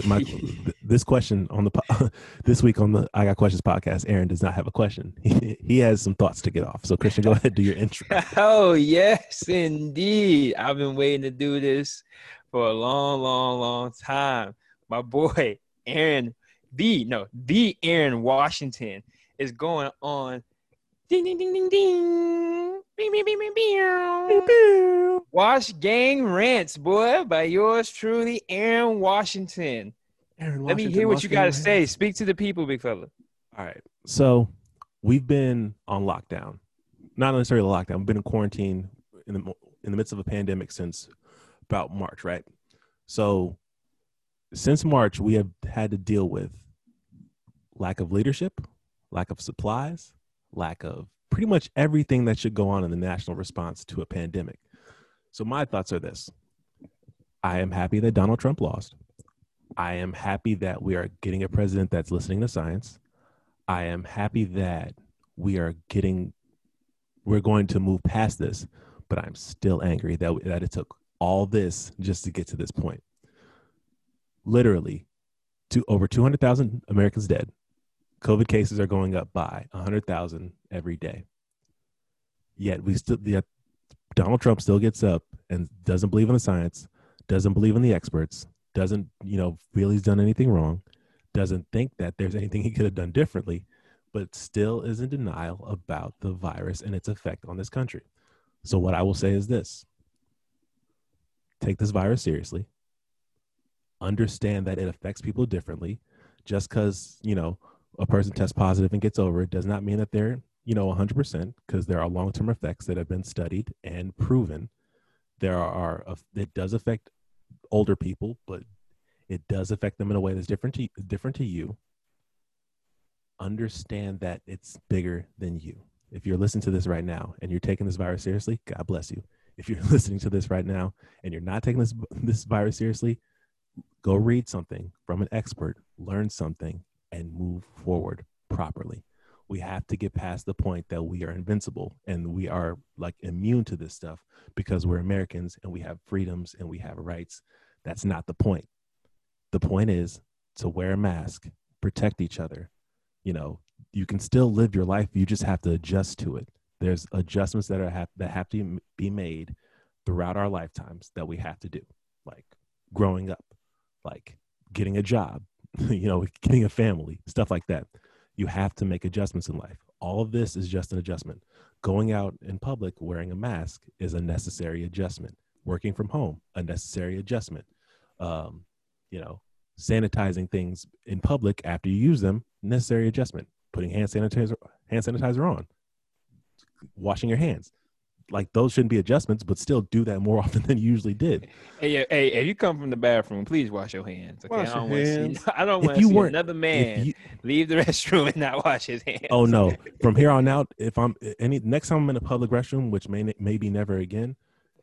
[SPEAKER 3] My- th- this question on the po- this week on the I Got Questions podcast, Aaron does not have a question. He, he has some thoughts to get off. So, Christian, go ahead do your intro.
[SPEAKER 1] oh yes, indeed. I've been waiting to do this for a long, long, long time. My boy Aaron, the no, the Aaron Washington is going on. Ding ding ding ding ding. Bing, bing, bing, bing, bing. Wash Gang Rants, boy, by yours truly, Aaron Washington.
[SPEAKER 2] Aaron
[SPEAKER 1] Let me hear what you got to say. Speak to the people, big fella.
[SPEAKER 3] All right. So, we've been on lockdown. Not necessarily lockdown. We've been in quarantine in the in the midst of a pandemic since about March, right? So, since March, we have had to deal with lack of leadership, lack of supplies, lack of pretty much everything that should go on in the national response to a pandemic. So, my thoughts are this I am happy that Donald Trump lost. I am happy that we are getting a president that's listening to science. I am happy that we are getting, we're going to move past this, but I'm still angry that, that it took all this just to get to this point. Literally, to over 200,000 Americans dead. COVID cases are going up by 100,000 every day. Yet we still, yet Donald Trump still gets up and doesn't believe in the science, doesn't believe in the experts, doesn't, you know, feel he's done anything wrong, doesn't think that there's anything he could have done differently, but still is in denial about the virus and its effect on this country. So, what I will say is this take this virus seriously, understand that it affects people differently. Just because, you know, a person tests positive and gets over it does not mean that they're, you know, 100% because there are long term effects that have been studied and proven. There are, it does affect older people, but it does affect them in a way that's different to different to you. Understand that it's bigger than you. If you're listening to this right now and you're taking this virus seriously, God bless you. If you're listening to this right now and you're not taking this this virus seriously, go read something from an expert, learn something, and move forward properly. We have to get past the point that we are invincible and we are like immune to this stuff because we're Americans and we have freedoms and we have rights. That's not the point. The point is to wear a mask, protect each other. You know, you can still live your life. You just have to adjust to it. There's adjustments that are have, that have to be made throughout our lifetimes that we have to do, like growing up, like getting a job, you know, getting a family, stuff like that. You have to make adjustments in life. All of this is just an adjustment. Going out in public wearing a mask is a necessary adjustment. Working from home, a necessary adjustment. Um, you know, sanitizing things in public after you use them, necessary adjustment. Putting hand sanitizer hand sanitizer on, washing your hands, like those shouldn't be adjustments, but still do that more often than you usually did.
[SPEAKER 1] Hey, hey, if you come from the bathroom, please wash your hands. Okay,
[SPEAKER 2] Wash
[SPEAKER 1] I don't
[SPEAKER 2] your
[SPEAKER 1] want to
[SPEAKER 2] hands.
[SPEAKER 1] see. I don't
[SPEAKER 3] If
[SPEAKER 1] want to
[SPEAKER 3] you
[SPEAKER 1] see
[SPEAKER 3] weren't-
[SPEAKER 1] another man
[SPEAKER 3] you-
[SPEAKER 1] leave the restroom and not wash his hands.
[SPEAKER 3] oh no, from here on out, if I'm any next time I'm in a public restroom, which may maybe never again,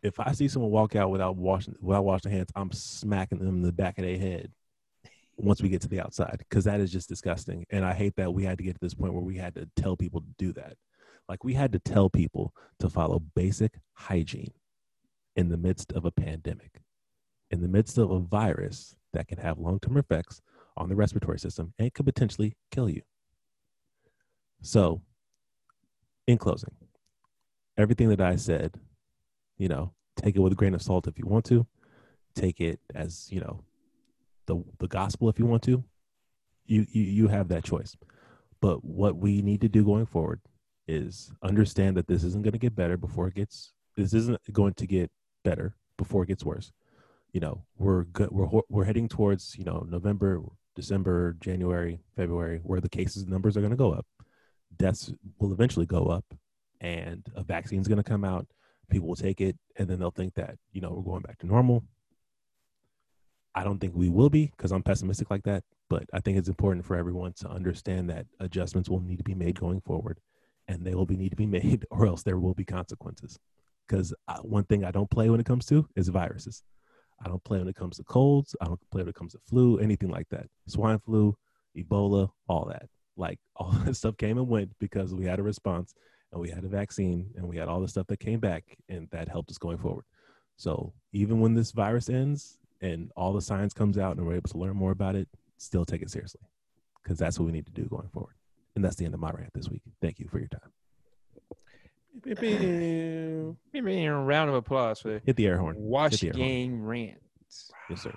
[SPEAKER 3] if I see someone walk out without washing without washing their hands, I'm smacking them in the back of their head. Once we get to the outside, because that is just disgusting, and I hate that we had to get to this point where we had to tell people to do that. Like we had to tell people to follow basic hygiene in the midst of a pandemic, in the midst of a virus that can have long term effects on the respiratory system and could potentially kill you. So, in closing, everything that I said, you know, take it with a grain of salt if you want to, take it as, you know, the the gospel if you want to. You you you have that choice. But what we need to do going forward is understand that this isn't going to get better before it gets this isn't going to get better before it gets worse. You know, we're good we're we're heading towards, you know, November, December, January, February where the cases numbers are going to go up. Deaths will eventually go up and a vaccine's going to come out. People will take it and then they'll think that, you know, we're going back to normal. I don't think we will be because I'm pessimistic like that, but I think it's important for everyone to understand that adjustments will need to be made going forward and they will be need to be made or else there will be consequences. Because uh, one thing I don't play when it comes to is viruses. I don't play when it comes to colds. I don't play when it comes to flu, anything like that. Swine flu, Ebola, all that. Like all that stuff came and went because we had a response and we had a vaccine and we had all the stuff that came back and that helped us going forward. So even when this virus ends and all the science comes out and we're able to learn more about it, still take it seriously because that's what we need to do going forward. And that's the end of my rant this week. Thank you for your time.
[SPEAKER 2] Beep, beep.
[SPEAKER 1] Give me a round of applause for
[SPEAKER 3] Hit the air horn.
[SPEAKER 1] Wash
[SPEAKER 3] Hit the air horn.
[SPEAKER 1] Game Rants.
[SPEAKER 3] Yes, sir.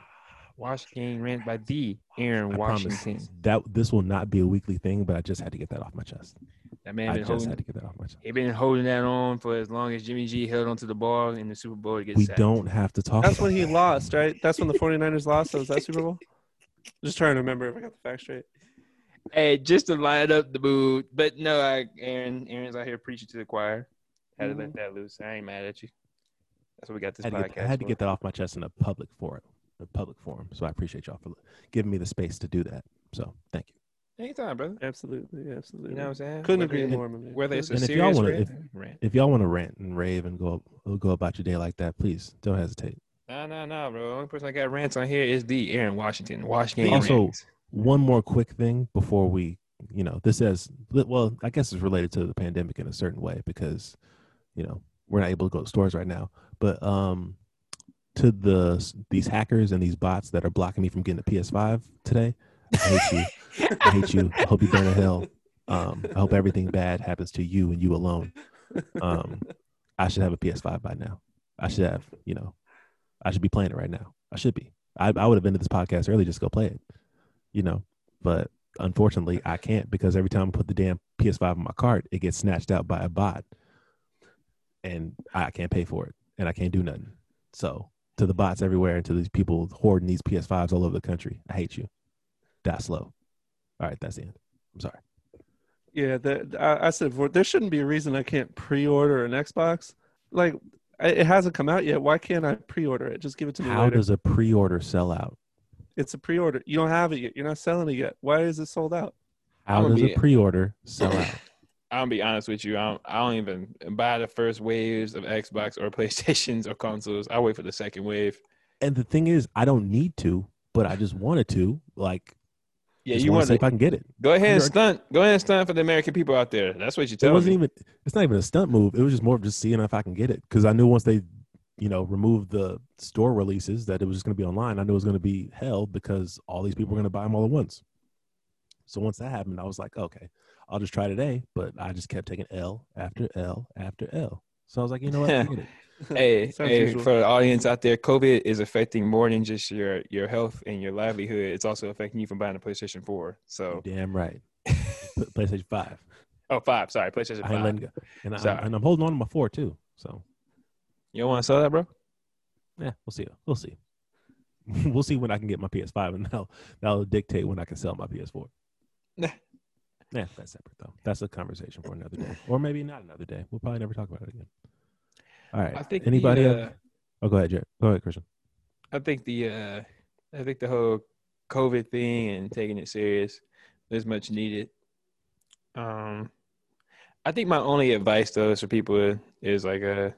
[SPEAKER 1] Wash Game Rant by the Aaron
[SPEAKER 3] I
[SPEAKER 1] Washington.
[SPEAKER 3] promise that this will not be a weekly thing, but I just had to get that off my chest.
[SPEAKER 1] That man
[SPEAKER 3] I just
[SPEAKER 1] holding,
[SPEAKER 3] had to get that off my chest.
[SPEAKER 1] he been holding that on for as long as Jimmy G held onto the ball in the Super Bowl to get
[SPEAKER 3] We
[SPEAKER 1] sacked.
[SPEAKER 3] don't have to talk.
[SPEAKER 2] That's
[SPEAKER 3] about
[SPEAKER 2] when he
[SPEAKER 3] that.
[SPEAKER 2] lost, right? That's when the 49ers lost. So was that Super Bowl? Just trying to remember if I got the facts straight.
[SPEAKER 1] Hey, just to line up the mood. But no, I, Aaron, Aaron's out here preaching to the choir. Had to let mm-hmm. that loose. I ain't mad at you. That's what we got this
[SPEAKER 3] I had, to
[SPEAKER 1] podcast.
[SPEAKER 3] get, I had to get that off my chest in a public forum, a public forum. So I appreciate y'all for giving me the space to do that. So thank you.
[SPEAKER 1] Anytime, brother.
[SPEAKER 2] Absolutely, absolutely.
[SPEAKER 1] You know what I'm saying?
[SPEAKER 2] Couldn't agree more, my man.
[SPEAKER 1] Whether it's a
[SPEAKER 3] And if y'all
[SPEAKER 1] serious
[SPEAKER 3] wanna-
[SPEAKER 1] rant,
[SPEAKER 3] if-
[SPEAKER 1] rant.
[SPEAKER 3] If y'all want to rant and rave and go go about your day like that, please don't hesitate.
[SPEAKER 1] Nah, nah, nah, bro. The only person I got rants on here is the Aaron Washington. Washington.
[SPEAKER 3] Also-
[SPEAKER 1] rants.
[SPEAKER 3] One more quick thing before we, you know, this is well, I guess it's related to the pandemic in a certain way because, you know, we're not able to go to stores right now. But um, to the these hackers and these bots that are blocking me from getting a PS5 today, I hate you. I hate you. I hope you burn in hell. Um, I hope everything bad happens to you and you alone. Um, I should have a PS5 by now. I should have, you know, I should be playing it right now. I should be. I, I would have ended this podcast early just to go play it, you know. But unfortunately, I can't because every time I put the damn PS5 in my cart, it gets snatched out by a bot, and I can't pay for it, and I can't do nothing. So to the bots everywhere and to these people hoarding these PS5s all over the country, I hate you. Die slow. All right, that's the end. I'm sorry.
[SPEAKER 2] Yeah, the, I, I said before, there shouldn't be a reason I can't pre-order an Xbox. Like, it hasn't come out yet. Why can't I pre-order it? Just give it to me
[SPEAKER 3] How
[SPEAKER 2] later.
[SPEAKER 3] does a pre-order sell out?
[SPEAKER 2] It's a pre-order. You don't have it yet. You're not selling it yet. Why is it sold out?
[SPEAKER 3] How
[SPEAKER 1] I'ma
[SPEAKER 3] does
[SPEAKER 1] be-
[SPEAKER 3] a pre-order sell out?
[SPEAKER 1] I'm gonna be honest with you. I don't, I don't even buy the first waves of Xbox or PlayStations or consoles. I wait for the second wave.
[SPEAKER 3] And the thing is, I don't need to, but I just wanted to. Like,
[SPEAKER 1] Yeah,
[SPEAKER 3] just
[SPEAKER 1] you
[SPEAKER 3] wanna see if I can get it.
[SPEAKER 1] go ahead and stunt. Go ahead and stunt for the American people out there. That's what you tell. me.
[SPEAKER 3] It wasn't
[SPEAKER 1] me.
[SPEAKER 3] even. It's not even a stunt move. It was just more of just seeing if I can get it because I knew once they, you know, removed the store releases that it was just going to be online. I knew it was going to be hell because all these people were going to buy them all at once. So once that happened, I was like, okay, I'll just try today. But I just kept taking L after L after L. So I was like, you know what? Forget.
[SPEAKER 1] Hey, hey,
[SPEAKER 2] usual.
[SPEAKER 1] for the audience out there, COVID is affecting more than just your your health and your livelihood. It's also affecting you from buying a PlayStation 4. So,
[SPEAKER 3] Damn right. PlayStation Five.
[SPEAKER 1] oh, five. Sorry, PlayStation
[SPEAKER 3] I ain't
[SPEAKER 1] 5.
[SPEAKER 3] letting go, and, I,
[SPEAKER 1] Sorry.
[SPEAKER 3] and I'm holding on to my four too. So
[SPEAKER 1] You don't want to sell that, bro?
[SPEAKER 3] yeah, we'll see. We'll see. we'll see when I can get my PS5, and that'll that'll dictate when I can sell my PS4.
[SPEAKER 1] Nah.
[SPEAKER 3] Yeah, that's separate though. That's a conversation for another day, or maybe not another day. We'll probably never talk about it again. All right.
[SPEAKER 1] I think
[SPEAKER 3] Anybody?
[SPEAKER 1] The, uh,
[SPEAKER 3] oh, go ahead, Jared. Go ahead, Christian.
[SPEAKER 1] I think the uh, I think the whole COVID thing and taking it serious is much needed. Um, I think my only advice though is for people is like uh,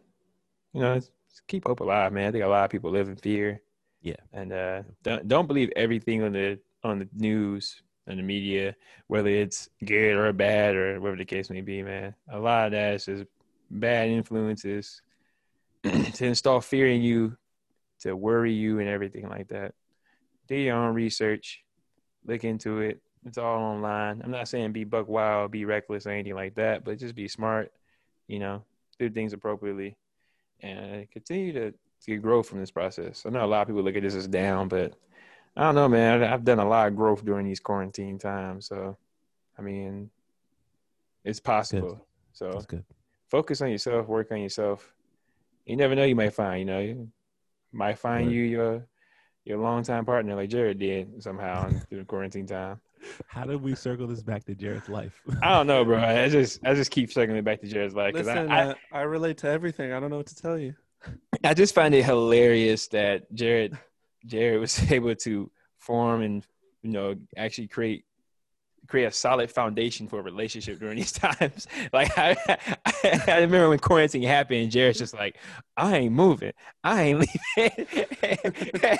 [SPEAKER 1] you know, keep hope alive, man. I think a lot of people live in fear.
[SPEAKER 3] Yeah.
[SPEAKER 1] and uh, don't don't believe everything on the on the news and the media, whether it's good or bad or whatever the case may be, man. A lot of that is just bad influences to install fear in you, to worry you and everything like that. Do your own research, look into it. It's all online. I'm not saying be buck wild, be reckless or anything like that, but just be smart, you know, do things appropriately and continue to, to grow from this process. I know a lot of people look at this as down, but I don't know, man. I've done a lot of growth during these quarantine times. So, I mean, it's possible. So
[SPEAKER 3] That's good.
[SPEAKER 1] focus on yourself, work on yourself. You never know, you might find, you know, you might find
[SPEAKER 3] Right.
[SPEAKER 1] you your your longtime partner like Jared did somehow during quarantine time.
[SPEAKER 3] How did we circle this back to Jared's life?
[SPEAKER 1] I don't know, bro. I just I just keep circling back to Jared's life
[SPEAKER 2] Listen,
[SPEAKER 1] I, I,
[SPEAKER 2] I relate to everything. I don't know what to tell you.
[SPEAKER 1] I just find it hilarious that Jared Jared was able to form and you know actually create create a solid foundation for a relationship during these times. Like I, I, remember when quarantine happened, Jared's just like, I ain't moving, I ain't leaving.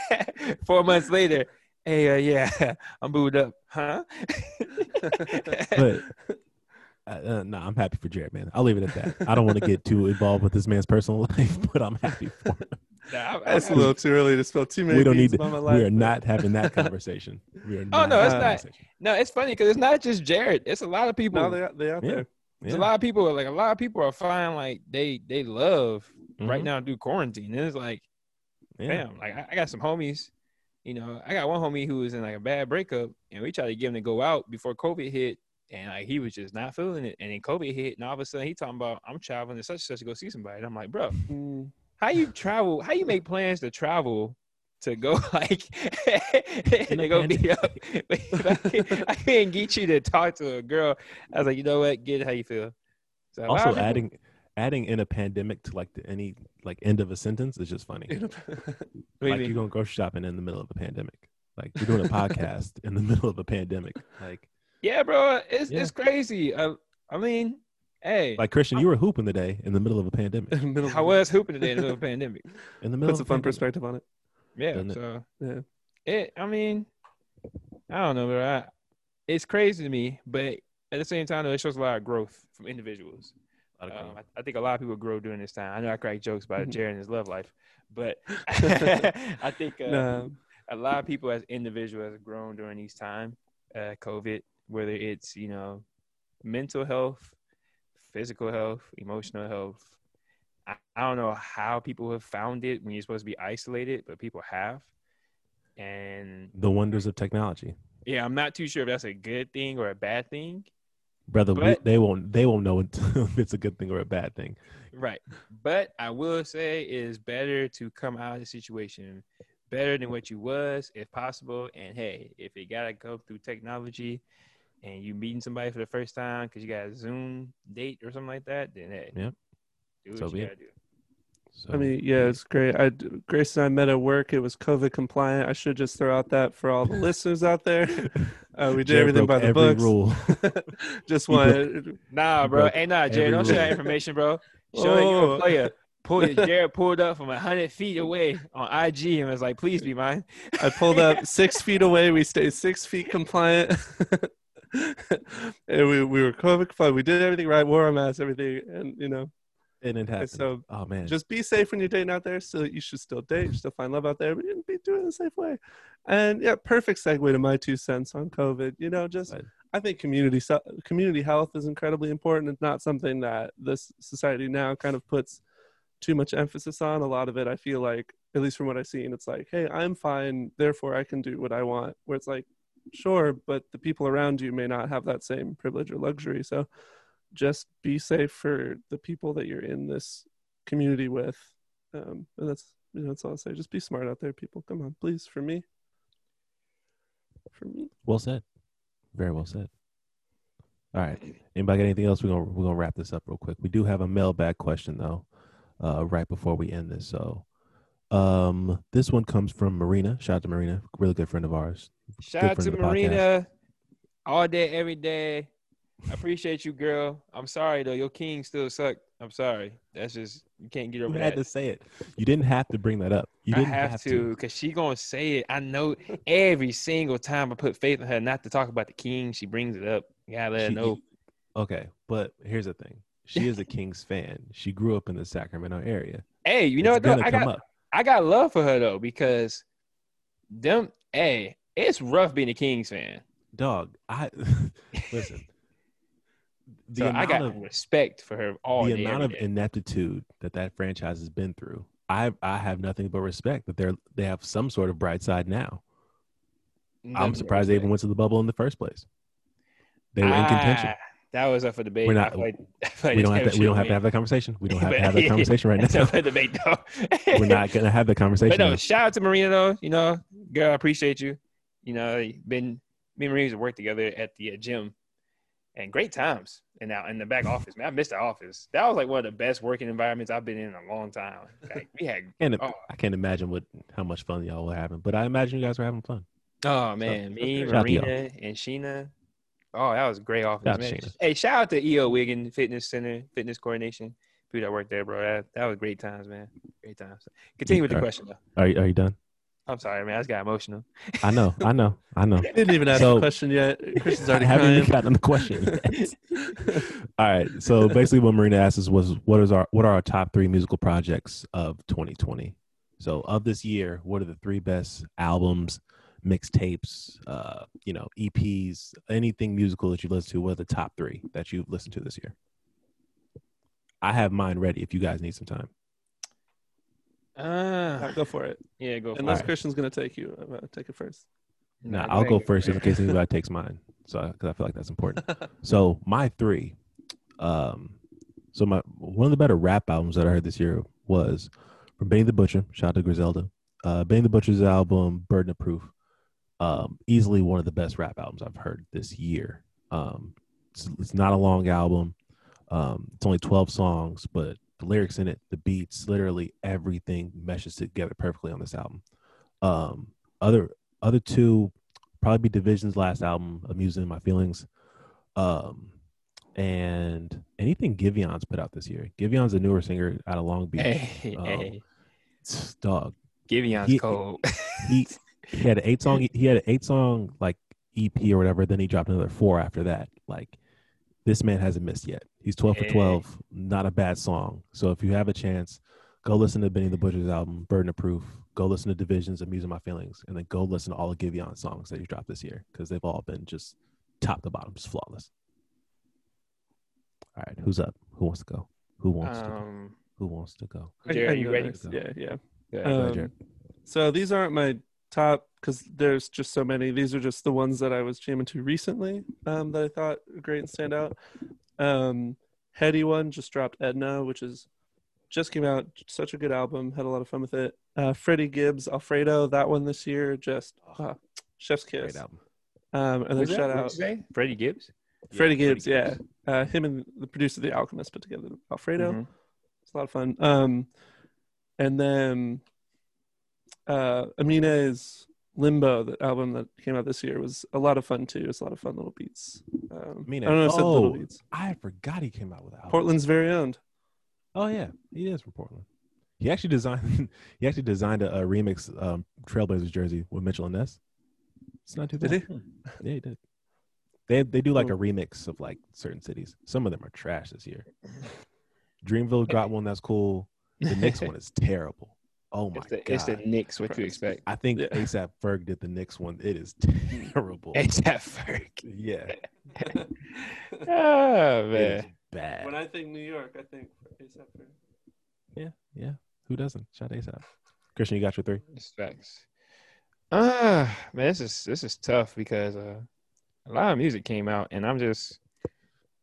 [SPEAKER 1] Four months later, hey, uh, yeah, I'm booed up, huh?
[SPEAKER 3] but uh, uh, no, I'm happy for Jared, man. I'll leave it at that. I don't want to get too involved with this man's personal life, but I'm happy for him.
[SPEAKER 1] Nah, I- I-
[SPEAKER 2] a little too early to spill too many
[SPEAKER 3] we don't need to.
[SPEAKER 2] about my
[SPEAKER 3] We are
[SPEAKER 2] but-
[SPEAKER 3] not having that conversation. We are
[SPEAKER 1] Oh, no,
[SPEAKER 2] it's not.
[SPEAKER 1] no, it's funny because it's not just Jared. It's a lot of people.
[SPEAKER 2] No, they out- they out
[SPEAKER 3] Yeah.
[SPEAKER 2] there.
[SPEAKER 3] Yeah.
[SPEAKER 1] a lot of people like a lot of people are finding like they they love right
[SPEAKER 3] Mhm.
[SPEAKER 1] now through quarantine. And it's like,
[SPEAKER 3] Yeah.
[SPEAKER 1] damn, like I, I got some homies. You know, I got one homie who was in like a bad breakup, and we tried to get him to go out before COVID hit, and like he was just not feeling it. And then COVID hit, and all of a sudden he talking about I'm traveling to such and such to go see somebody. And I'm like, bro,
[SPEAKER 2] Mm.
[SPEAKER 1] how you travel? How you make plans to travel? To go like
[SPEAKER 3] In a
[SPEAKER 1] to go be up. I, can't, get you to talk to a girl. I was like, you know what? Get it how you feel. So
[SPEAKER 3] Also,
[SPEAKER 1] of people-
[SPEAKER 3] adding adding in a pandemic to like the, any like end of a sentence is just funny.
[SPEAKER 1] What
[SPEAKER 3] like you're going grocery shopping in the middle of a pandemic. Like you're doing a podcast in the middle of a pandemic. Like
[SPEAKER 1] Yeah, bro, it's
[SPEAKER 3] Yeah.
[SPEAKER 1] it's crazy. I, I mean, hey,
[SPEAKER 3] like Christian, you were hooping today in the middle of a pandemic.
[SPEAKER 2] In the middle of
[SPEAKER 1] I was hooping today in the middle of a pandemic.
[SPEAKER 3] In the middle
[SPEAKER 2] Puts a fun
[SPEAKER 3] pandemic.
[SPEAKER 2] perspective on it.
[SPEAKER 1] Yeah,
[SPEAKER 3] Doesn't it?
[SPEAKER 1] so
[SPEAKER 2] Yeah.
[SPEAKER 1] it. I mean, I don't know, bro. I, it's crazy to me, but at the same time, it shows a lot of growth from individuals.
[SPEAKER 3] A lot of
[SPEAKER 1] Um. I, I think a lot of people grow during this time. I know I crack jokes about. Jared and his love life, but I think uh,
[SPEAKER 2] Nah.
[SPEAKER 1] a lot of people as individuals have grown during these time, uh, COVID, whether it's you know mental health, physical health, emotional health. I, I don't know how people have found it when you're supposed to be isolated, but people have. And
[SPEAKER 3] the wonders of technology,
[SPEAKER 1] yeah, I'm not too sure if that's a good thing or a bad thing.
[SPEAKER 3] Brother. we,
[SPEAKER 1] But-
[SPEAKER 3] they won't. They won't know if it's a good thing or a bad thing.
[SPEAKER 1] Right. But I will say it is better to come out of the situation better than what you was, if possible. And hey, if you gotta go through technology and you meeting somebody for the first time because you got a Zoom date or something like that, then hey,
[SPEAKER 3] Yep.
[SPEAKER 1] do what
[SPEAKER 3] So
[SPEAKER 1] you gotta do.
[SPEAKER 3] So,
[SPEAKER 2] I mean, yeah, it's great. I Grace and I met at work. It was COVID compliant. I should just throw out that for all the listeners out there. Uh, we did
[SPEAKER 3] Jared
[SPEAKER 2] everything
[SPEAKER 3] broke
[SPEAKER 2] by the
[SPEAKER 3] every
[SPEAKER 2] books.
[SPEAKER 3] rule.
[SPEAKER 2] just one.
[SPEAKER 1] Nah, bro.
[SPEAKER 3] broke
[SPEAKER 1] Hey, nah, Jared, don't share that information, bro. Show that you're
[SPEAKER 2] Oh.
[SPEAKER 1] a player. Pull, Jared pulled up from hundred feet away on IG and was like, "Please be mine."
[SPEAKER 2] I pulled up six feet away. We stayed six feet compliant. and we, we were COVID compliant. We did everything right, wore our masks, everything. And, you know,
[SPEAKER 3] and it happened.
[SPEAKER 2] so
[SPEAKER 3] oh man,
[SPEAKER 2] just be safe when you're dating out there. So you should still date, still find love out there, but you be doing it in a safe way. And yeah, perfect segue to my two cents on COVID. You know, just
[SPEAKER 3] Right.
[SPEAKER 2] I think community community health is incredibly important. It's not something that this society now kind of puts too much emphasis on. A lot of it, I feel like, at least from what I've seen, it's like, hey, I'm fine, therefore I can do what I want. Where it's like, sure, but the people around you may not have that same privilege or luxury. So just be safe for the people that you're in this community with. Um, and that's you know that's all I'll say. Just be smart out there, people. Come on, please, for me. For me.
[SPEAKER 3] well said. Very well said. All right. Anybody got anything else? We're gonna we're gonna wrap this up real quick. We do have a mailbag question though. uh, right before we end this. So, um, this one comes from Marina. Shout out to Marina, really good friend of ours.
[SPEAKER 1] Shout
[SPEAKER 3] Good
[SPEAKER 1] out to
[SPEAKER 3] friend of the podcast.
[SPEAKER 1] Marina. All day, every day. I appreciate you, girl. I'm sorry though. Your king still suck. I'm sorry. That's just you can't get over
[SPEAKER 3] You
[SPEAKER 1] over
[SPEAKER 3] had
[SPEAKER 1] that.
[SPEAKER 3] to say it. You didn't have to bring that up. You didn't
[SPEAKER 1] have, to because she gonna say it. I know every single time I put faith in her not to talk about the king, she brings it up. You gotta let her know.
[SPEAKER 3] Okay, but here's the thing. She is a Kings fan. She grew up in the Sacramento area.
[SPEAKER 1] Hey, you know
[SPEAKER 3] It's
[SPEAKER 1] what though? I got
[SPEAKER 3] up.
[SPEAKER 1] I got love for her though because them. Hey, it's rough being a Kings fan.
[SPEAKER 3] Dog, I listen. The
[SPEAKER 1] So I
[SPEAKER 3] amount
[SPEAKER 1] got
[SPEAKER 3] of
[SPEAKER 1] respect for her all
[SPEAKER 3] the amount of
[SPEAKER 1] day.
[SPEAKER 3] ineptitude that that franchise has been through. I I have nothing but respect that they're they have some sort of bright side now. I'm surprised they even went to the bubble in the first place. They were in contention.
[SPEAKER 1] Ah, That was up for debate.
[SPEAKER 3] We're not-
[SPEAKER 1] feel like- I feel like
[SPEAKER 3] We don't have to, we don't have to have that conversation. We don't have to have that conversation right now.
[SPEAKER 1] for debate though.
[SPEAKER 3] We're not gonna have the conversation.
[SPEAKER 1] But no,
[SPEAKER 3] now.
[SPEAKER 1] shout out to Marina though. You know, girl, I appreciate you. You know, been me and Marina used to work together at the uh, gym, and great times. And now in the back office, man, I missed the office. That was like one of the best working environments I've been in, in a long time. Like we had,
[SPEAKER 3] And
[SPEAKER 1] oh,
[SPEAKER 3] I can't imagine what how much fun y'all were having, but I imagine you guys were having fun.
[SPEAKER 1] oh man, me,
[SPEAKER 3] to y'all.
[SPEAKER 1] Marina, and Sheena. Oh, that was a great office, man. Hey, shout out to EO Wigan Fitness Center, Fitness Coordination. People that work there, bro. That, that was great times, man. Great times. Continue with the question, though.
[SPEAKER 3] Are you, are you done?
[SPEAKER 1] I'm sorry, man. I just got emotional.
[SPEAKER 3] I know, I know, I know.
[SPEAKER 2] Didn't even ask
[SPEAKER 3] So-
[SPEAKER 2] a question yet. Christian's already
[SPEAKER 3] I
[SPEAKER 2] already
[SPEAKER 3] haven't
[SPEAKER 2] crying.
[SPEAKER 3] even gotten the question. yet. All right. So basically, what Marina asked us was, "What is our what are our top three musical projects of 2020?" So of this year, what are the three best albums, mixtapes, uh, you know, EPs, anything musical that you listen to? What are the top three that you've listened to this year? I have mine ready. If you guys need some time,
[SPEAKER 1] Uh,
[SPEAKER 2] Yeah, go for it.
[SPEAKER 1] yeah, go for
[SPEAKER 2] Unless
[SPEAKER 1] it.
[SPEAKER 2] Christian's gonna take you, I'm gonna take it first.
[SPEAKER 3] nah,
[SPEAKER 1] Nah,
[SPEAKER 3] I'll go first just in case anybody takes mine. So because I feel like that's important. So my three, um, so my one of the better rap albums that I heard this year was from Benny the Butcher. Shout out to Griselda. Uh, Benny the Butcher's album "Burden of Proof," um, easily one of the best rap albums I've heard this year. Um, it's, it's not a long album. Um, it's only twelve songs, but the lyrics in it, the beats, literally everything meshes together perfectly on this album. Um, other other two probably be DVSN's last album, "Amusing My Feelings." Um, and anything Giveon's put out this year. Giveon's a newer singer out of Long Beach.
[SPEAKER 1] Hey,
[SPEAKER 3] Um,
[SPEAKER 1] hey,
[SPEAKER 3] Dog,
[SPEAKER 1] Giveon's
[SPEAKER 3] he-
[SPEAKER 1] cold.
[SPEAKER 3] he he had an eight song. He had an eight song like EP or whatever. Then he dropped another four after that. Like this man hasn't missed yet. He's twelve for twelve. Not a bad song. So if you have a chance, go listen to Benny the Butcher's album, Burden of Proof. Go listen to DVSN's, Amusing My Feelings, and then go listen to all of Giveon's songs that he dropped this year because they've all been just top to bottom, just flawless. All right, who's up? Who wants to go? Who wants to? Go?
[SPEAKER 1] Um,
[SPEAKER 3] Who wants to go?
[SPEAKER 2] I- I
[SPEAKER 1] Jared,
[SPEAKER 2] can
[SPEAKER 1] you ready?
[SPEAKER 2] next. Yeah, yeah.
[SPEAKER 1] yeah.
[SPEAKER 2] Um, So these aren't my top because there's just so many. These are just the ones that I was jamming to recently um, that I thought were great and stand out. Um, Headie One just dropped Edna, which is just came out. Such a good album. Had a lot of fun with it. Uh, Freddie Gibbs Alfredo, that one this year, just ah, chef's kiss.
[SPEAKER 3] Great album.
[SPEAKER 2] Um, and then
[SPEAKER 1] that?
[SPEAKER 2] shout
[SPEAKER 1] What'd
[SPEAKER 2] out
[SPEAKER 1] you say? Freddie Gibbs.
[SPEAKER 2] Freddie
[SPEAKER 3] Yeah,
[SPEAKER 2] Gibbs. Yeah, uh, him and the producer of The Alchemist put together Alfredo.
[SPEAKER 1] Mhm.
[SPEAKER 2] It's a lot of fun. Um, and then uh, Aminé's Limbo, the album that came out this year, was a lot of fun too. It's a lot of fun little beats. Um,
[SPEAKER 3] Amina-
[SPEAKER 2] I don't know if I said little
[SPEAKER 3] oh.
[SPEAKER 2] beats.
[SPEAKER 3] I forgot he came out with that.
[SPEAKER 2] Portland's very own.
[SPEAKER 3] Oh yeah, he is from Portland. He actually designed. he actually designed a, a remix um, Trailblazers jersey with Mitchell and Ness. It's not too bad.
[SPEAKER 2] Did he?
[SPEAKER 3] Yeah, he did. They they do like a remix of like certain cities. Some of them are trash this year. Dreamville got one that's cool. The next one is terrible. Oh my
[SPEAKER 1] It's the,
[SPEAKER 3] god!
[SPEAKER 1] it's the Knicks. What you expect?
[SPEAKER 3] I think
[SPEAKER 2] Yeah.
[SPEAKER 3] ASAP Ferg did the Knicks one. It is terrible.
[SPEAKER 1] It's that Ferg.
[SPEAKER 3] yeah,
[SPEAKER 1] Oh man.
[SPEAKER 3] bad.
[SPEAKER 2] when I think New York, I think A$AP Ferg.
[SPEAKER 3] yeah, yeah. Who doesn't? Shout out ASAP. Christian, you got your three.
[SPEAKER 1] It's facts. Ah, man, this is this is tough because uh, a lot of music came out, and I'm just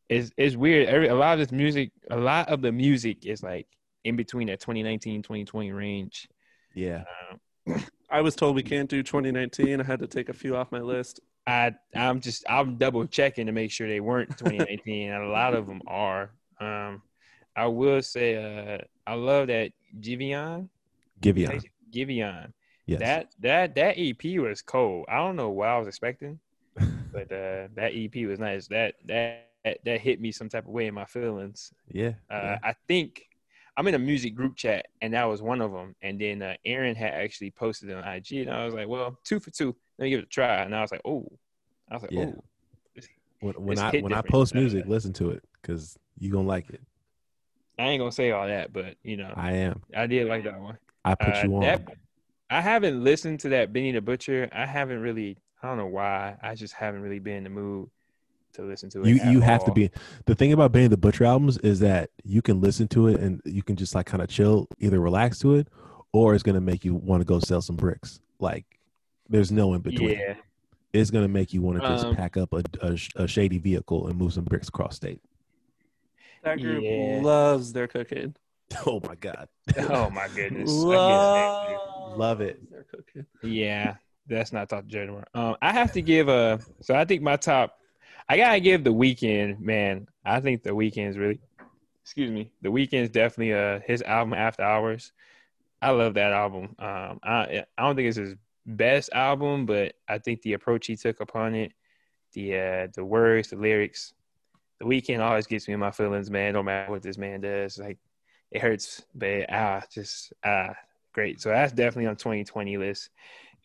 [SPEAKER 1] it's it's weird. Every a lot of this music, a lot of the music is like in between that 2019 2020 range.
[SPEAKER 3] Yeah.
[SPEAKER 2] I was told we can't do 2019. I had to take a few off my list.
[SPEAKER 1] I I'm just I'm double checking to make sure they weren't 2019, and a lot of them are. Um, I will say, uh, I love that Giveon.
[SPEAKER 3] Giveon.
[SPEAKER 1] Giveon.
[SPEAKER 3] Yes.
[SPEAKER 1] That that that EP was cold. I don't know what I was expecting, but uh, that EP was nice. That that that hit me some type of way in my feelings.
[SPEAKER 3] yeah.
[SPEAKER 1] Uh,
[SPEAKER 3] yeah.
[SPEAKER 1] I think I'm in a music group chat, and that was one of them. And then uh, Aaron had actually posted it on IG, and I was like, "Well, two for two. Let me give it a try." And I was like, "Oh," I was like,
[SPEAKER 3] Yeah.
[SPEAKER 1] "Oh."
[SPEAKER 3] When, when
[SPEAKER 1] it's
[SPEAKER 3] I when I post music, listen to it because you gonna like it.
[SPEAKER 1] I ain't gonna say all that, but you know,
[SPEAKER 3] I am.
[SPEAKER 1] I did like that one.
[SPEAKER 3] I put
[SPEAKER 1] Uh,
[SPEAKER 3] you on.
[SPEAKER 1] that- I haven't listened to that Benny the Butcher. I haven't really. I don't know why. I just haven't really been in the mood to listen to it.
[SPEAKER 3] you
[SPEAKER 1] at
[SPEAKER 3] you have to be. The thing about Benny the Butcher albums is that you can listen to it and you can just like kind of chill, either relax to it, or it's gonna make you want to go sell some bricks. Like there's no in between.
[SPEAKER 1] Yeah,
[SPEAKER 3] It's gonna make you want to just
[SPEAKER 1] Um,
[SPEAKER 3] pack up a, a, a shady vehicle and move some bricks across state.
[SPEAKER 2] That group
[SPEAKER 1] Yeah.
[SPEAKER 2] loves their cooking.
[SPEAKER 3] Oh my god,
[SPEAKER 1] Oh my goodness. I get it.
[SPEAKER 3] love it.
[SPEAKER 2] their cocaine.
[SPEAKER 1] Yeah, that's not top journey. Um, I have to give a. So I think my top. I gotta give the Weeknd, man. I think the Weeknd's really. Excuse me. The Weeknd's definitely uh his album After Hours. I love that album. Um, I I don't think it's his best album, but I think the approach he took upon it, the uh the words, the lyrics, the Weeknd always gets me in my feelings, man. No matter what this man does, like it hurts, but ah, just ah, great. So that's definitely on 2020 list.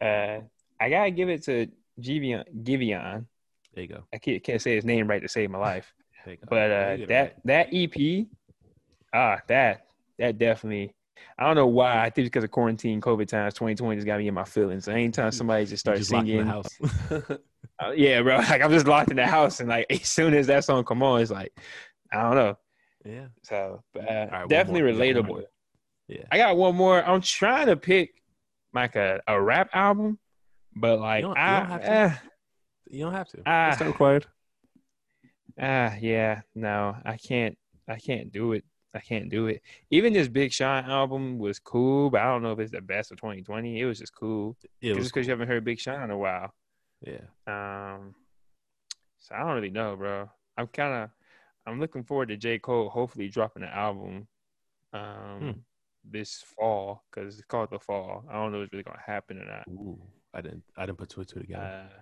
[SPEAKER 1] Uh, I gotta give it to Giveon. Giveon.
[SPEAKER 3] There you go.
[SPEAKER 1] I can't, can't say his name right to save my life,
[SPEAKER 3] you
[SPEAKER 1] but uh,
[SPEAKER 3] get it
[SPEAKER 1] that that EP, ah, that that definitely. I don't know why. I think it's because of quarantine, COVID times. 2020 just got me in my feelings. So anytime somebody just starts
[SPEAKER 3] just
[SPEAKER 1] singing,
[SPEAKER 3] the house.
[SPEAKER 1] uh, yeah, bro. Like I'm just locked in the house, and like as soon as that song come on, it's like I don't know.
[SPEAKER 3] yeah.
[SPEAKER 1] So uh,
[SPEAKER 3] right,
[SPEAKER 1] definitely
[SPEAKER 3] more. You got one
[SPEAKER 1] relatable.
[SPEAKER 3] Yeah.
[SPEAKER 1] I got one more. I'm trying to pick like a, a rap album, but like
[SPEAKER 3] don't- you
[SPEAKER 1] I,
[SPEAKER 3] You don't have to.
[SPEAKER 1] ah,
[SPEAKER 2] It's not required.
[SPEAKER 1] ah, yeah, no, I can't. I can't do it. I can't do it. Even this Big Sean album was cool, but I don't know if it's the best of 2020. It was just cool.
[SPEAKER 3] It was
[SPEAKER 1] just because you haven't heard Big Sean in a while.
[SPEAKER 3] yeah.
[SPEAKER 1] Um, so I don't really know, bro. I'm kind of, I'm looking forward to J Cole hopefully dropping an album, um,
[SPEAKER 3] Hmm.
[SPEAKER 1] this fall because it's called the fall. I don't know if it's really gonna happen or not.
[SPEAKER 3] Ooh, I didn't. I didn't put two and two together.
[SPEAKER 1] Uh,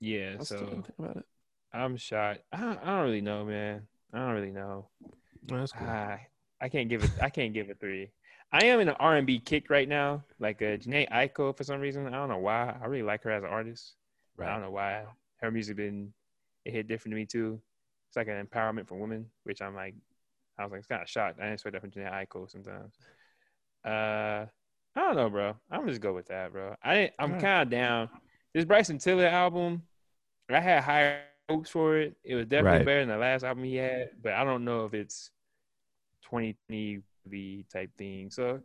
[SPEAKER 1] yeah,
[SPEAKER 2] I
[SPEAKER 1] so
[SPEAKER 2] think about it.
[SPEAKER 1] I'm shocked. I don't, I don't really know, man. I don't really know.
[SPEAKER 3] Oh, that's cool.
[SPEAKER 1] Ah, I can't give it. I can't give it three. I am in an R and B kick right now, like a Jhené Aiko for some reason. I don't know why. I really like her as an artist. I don't know why her music been it hit different to me too. It's like an empowerment for women, which I'm like, I was like, it's kind of shocked. I didn't expect that from Jhené Aiko sometimes. Uh, I don't know, bro. I'm just go with that, bro. I didn't, I'm kind of down. This Bryson Tiller album, I had higher hopes for it. It was definitely
[SPEAKER 3] Right.
[SPEAKER 1] better than the last album he had, but I don't know if it's 2020 type thing. So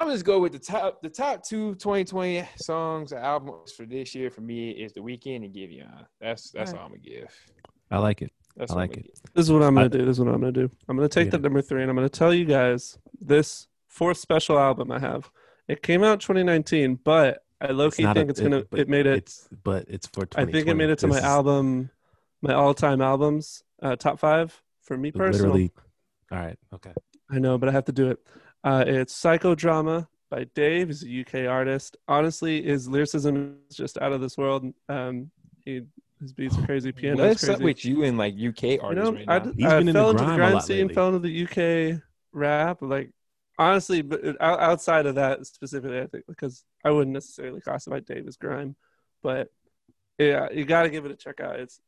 [SPEAKER 1] I'm just go with the top the top two 2020 songs or albums for this year for me is The Weeknd and Giveon. That's that's
[SPEAKER 2] Alright.
[SPEAKER 1] all I'm gonna give.
[SPEAKER 3] I like it.
[SPEAKER 1] That's
[SPEAKER 3] I like
[SPEAKER 1] gonna
[SPEAKER 3] it.
[SPEAKER 2] This is what I'm gonna
[SPEAKER 3] I-
[SPEAKER 2] do. This is what I'm gonna do. I'm gonna take
[SPEAKER 3] Yeah.
[SPEAKER 2] that number three and I'm gonna tell you guys this fourth special album I have. It came out 2019, but I low key
[SPEAKER 3] not a-
[SPEAKER 2] think it's gonna.
[SPEAKER 3] but
[SPEAKER 2] It made it.
[SPEAKER 3] It's but it's for.
[SPEAKER 2] I think it made it to
[SPEAKER 3] 2020.
[SPEAKER 2] my album, my all-time albums, uh, top five for me personally.
[SPEAKER 3] Literally. All right. Okay.
[SPEAKER 2] I know, but I have to do it. Uh, it's Psychodrama by Dave. He's a UK artist. Honestly, his lyricism is just out of this world. Um, he his beats are crazy, piano is
[SPEAKER 1] What's
[SPEAKER 2] crazy.
[SPEAKER 1] up with you and like UK
[SPEAKER 2] you
[SPEAKER 1] artists
[SPEAKER 2] know,
[SPEAKER 1] right
[SPEAKER 2] I,
[SPEAKER 1] now?
[SPEAKER 2] d-
[SPEAKER 3] He's
[SPEAKER 2] I
[SPEAKER 3] been in
[SPEAKER 2] fell
[SPEAKER 3] the
[SPEAKER 2] into the
[SPEAKER 3] grime a
[SPEAKER 2] grind
[SPEAKER 3] lot
[SPEAKER 2] scene,
[SPEAKER 3] lately.
[SPEAKER 2] fell into the UK rap. Like honestly, but outside of that specifically, I think because I wouldn't necessarily classify Dave as grime, but yeah, you got to give it a check out. It's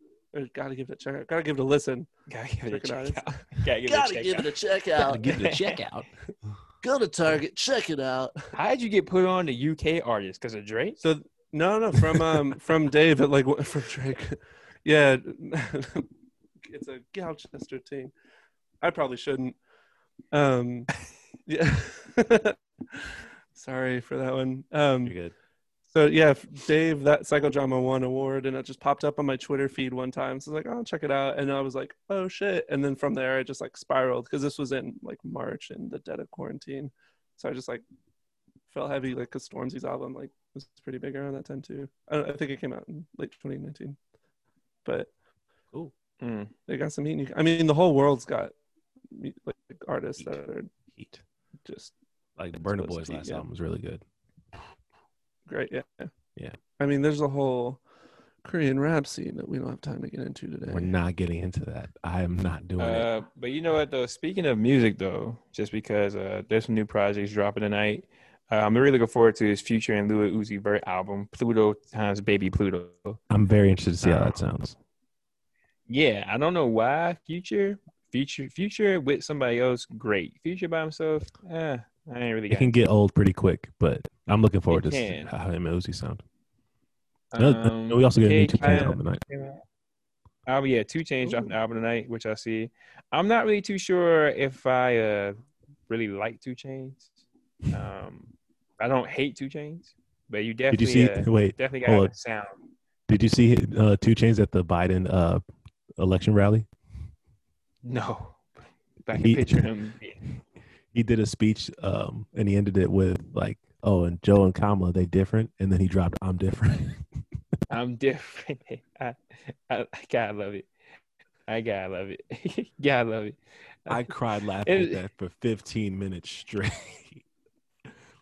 [SPEAKER 2] got to give it a check out. Got to give it a listen.
[SPEAKER 1] Gotta give it a
[SPEAKER 2] Check out.
[SPEAKER 1] Gotta give it a check out.
[SPEAKER 3] Give it a check out.
[SPEAKER 4] Go to Target, check it out.
[SPEAKER 1] How did you get put on the UK artist? Because of Drake?
[SPEAKER 2] So no, no, from um from Dave at like from Drake. Yeah, it's a Gloucester team. I probably shouldn't. Um, yeah. Sorry for that one. Um,
[SPEAKER 3] You're good.
[SPEAKER 2] so yeah, Dave, that psychodrama won award, and it just popped up on my Twitter feed one time. So I was like, oh, check it out, and I was like, oh shit, and then from there, I just like spiraled because this was in like March in the dead of quarantine. So I just like felt heavy, like because Stormzy's album like was pretty big around that time too. I, don't, I think it came out in late 2019, but
[SPEAKER 1] Mm.
[SPEAKER 2] they got some heat. I mean, the whole world's got like artists
[SPEAKER 3] Heat.
[SPEAKER 2] that are
[SPEAKER 3] Heat.
[SPEAKER 2] Just
[SPEAKER 3] Like the
[SPEAKER 2] Burna
[SPEAKER 3] Boy's last
[SPEAKER 2] yeah.
[SPEAKER 3] album was really good.
[SPEAKER 2] great. Yeah.
[SPEAKER 3] Yeah.
[SPEAKER 2] I mean, there's a whole Korean rap scene that we don't have time to get into today.
[SPEAKER 3] We're not getting into that. I am not doing it.
[SPEAKER 1] Uh, but you know what though? Speaking of music though, just because uh, there's some new projects dropping tonight, uh, I'm really looking forward to his Future and Lil Uzi Vert album, Pluto times Baby Pluto.
[SPEAKER 3] I'm very interested to see how that sounds.
[SPEAKER 1] Yeah, I don't know why Future, Future, Future with somebody else, great. Future by himself, eh, I ain't really
[SPEAKER 3] It can get old pretty quick, but I'm looking forward to
[SPEAKER 1] It
[SPEAKER 3] see
[SPEAKER 1] can.
[SPEAKER 3] how him and Uzi sound.
[SPEAKER 1] Um,
[SPEAKER 3] we also get a new 2 Chainz
[SPEAKER 1] Cudi-
[SPEAKER 3] album tonight.
[SPEAKER 1] Oh yeah, 2 Chainz dropping an album tonight, which I see. I'm not really too sure if I uh really like 2 Chainz. Um, I don't hate 2 Chainz, but you
[SPEAKER 3] Did
[SPEAKER 1] definitely
[SPEAKER 3] you see?
[SPEAKER 1] uh,
[SPEAKER 3] wait,
[SPEAKER 1] definitely got sound.
[SPEAKER 3] did you see uh, 2 Chainz at the Biden uh, election rally?
[SPEAKER 1] No, I can
[SPEAKER 3] He-
[SPEAKER 1] picture him.
[SPEAKER 3] He did a speech, um, and he ended it with like, "Oh, and Joe and Kamala, they different," and then he dropped, "I'm different."
[SPEAKER 1] I'm different. I, I, I gotta love it. I gotta love it. gotta love it.
[SPEAKER 3] I cried laughing
[SPEAKER 1] It-
[SPEAKER 3] at that for 15 minutes straight.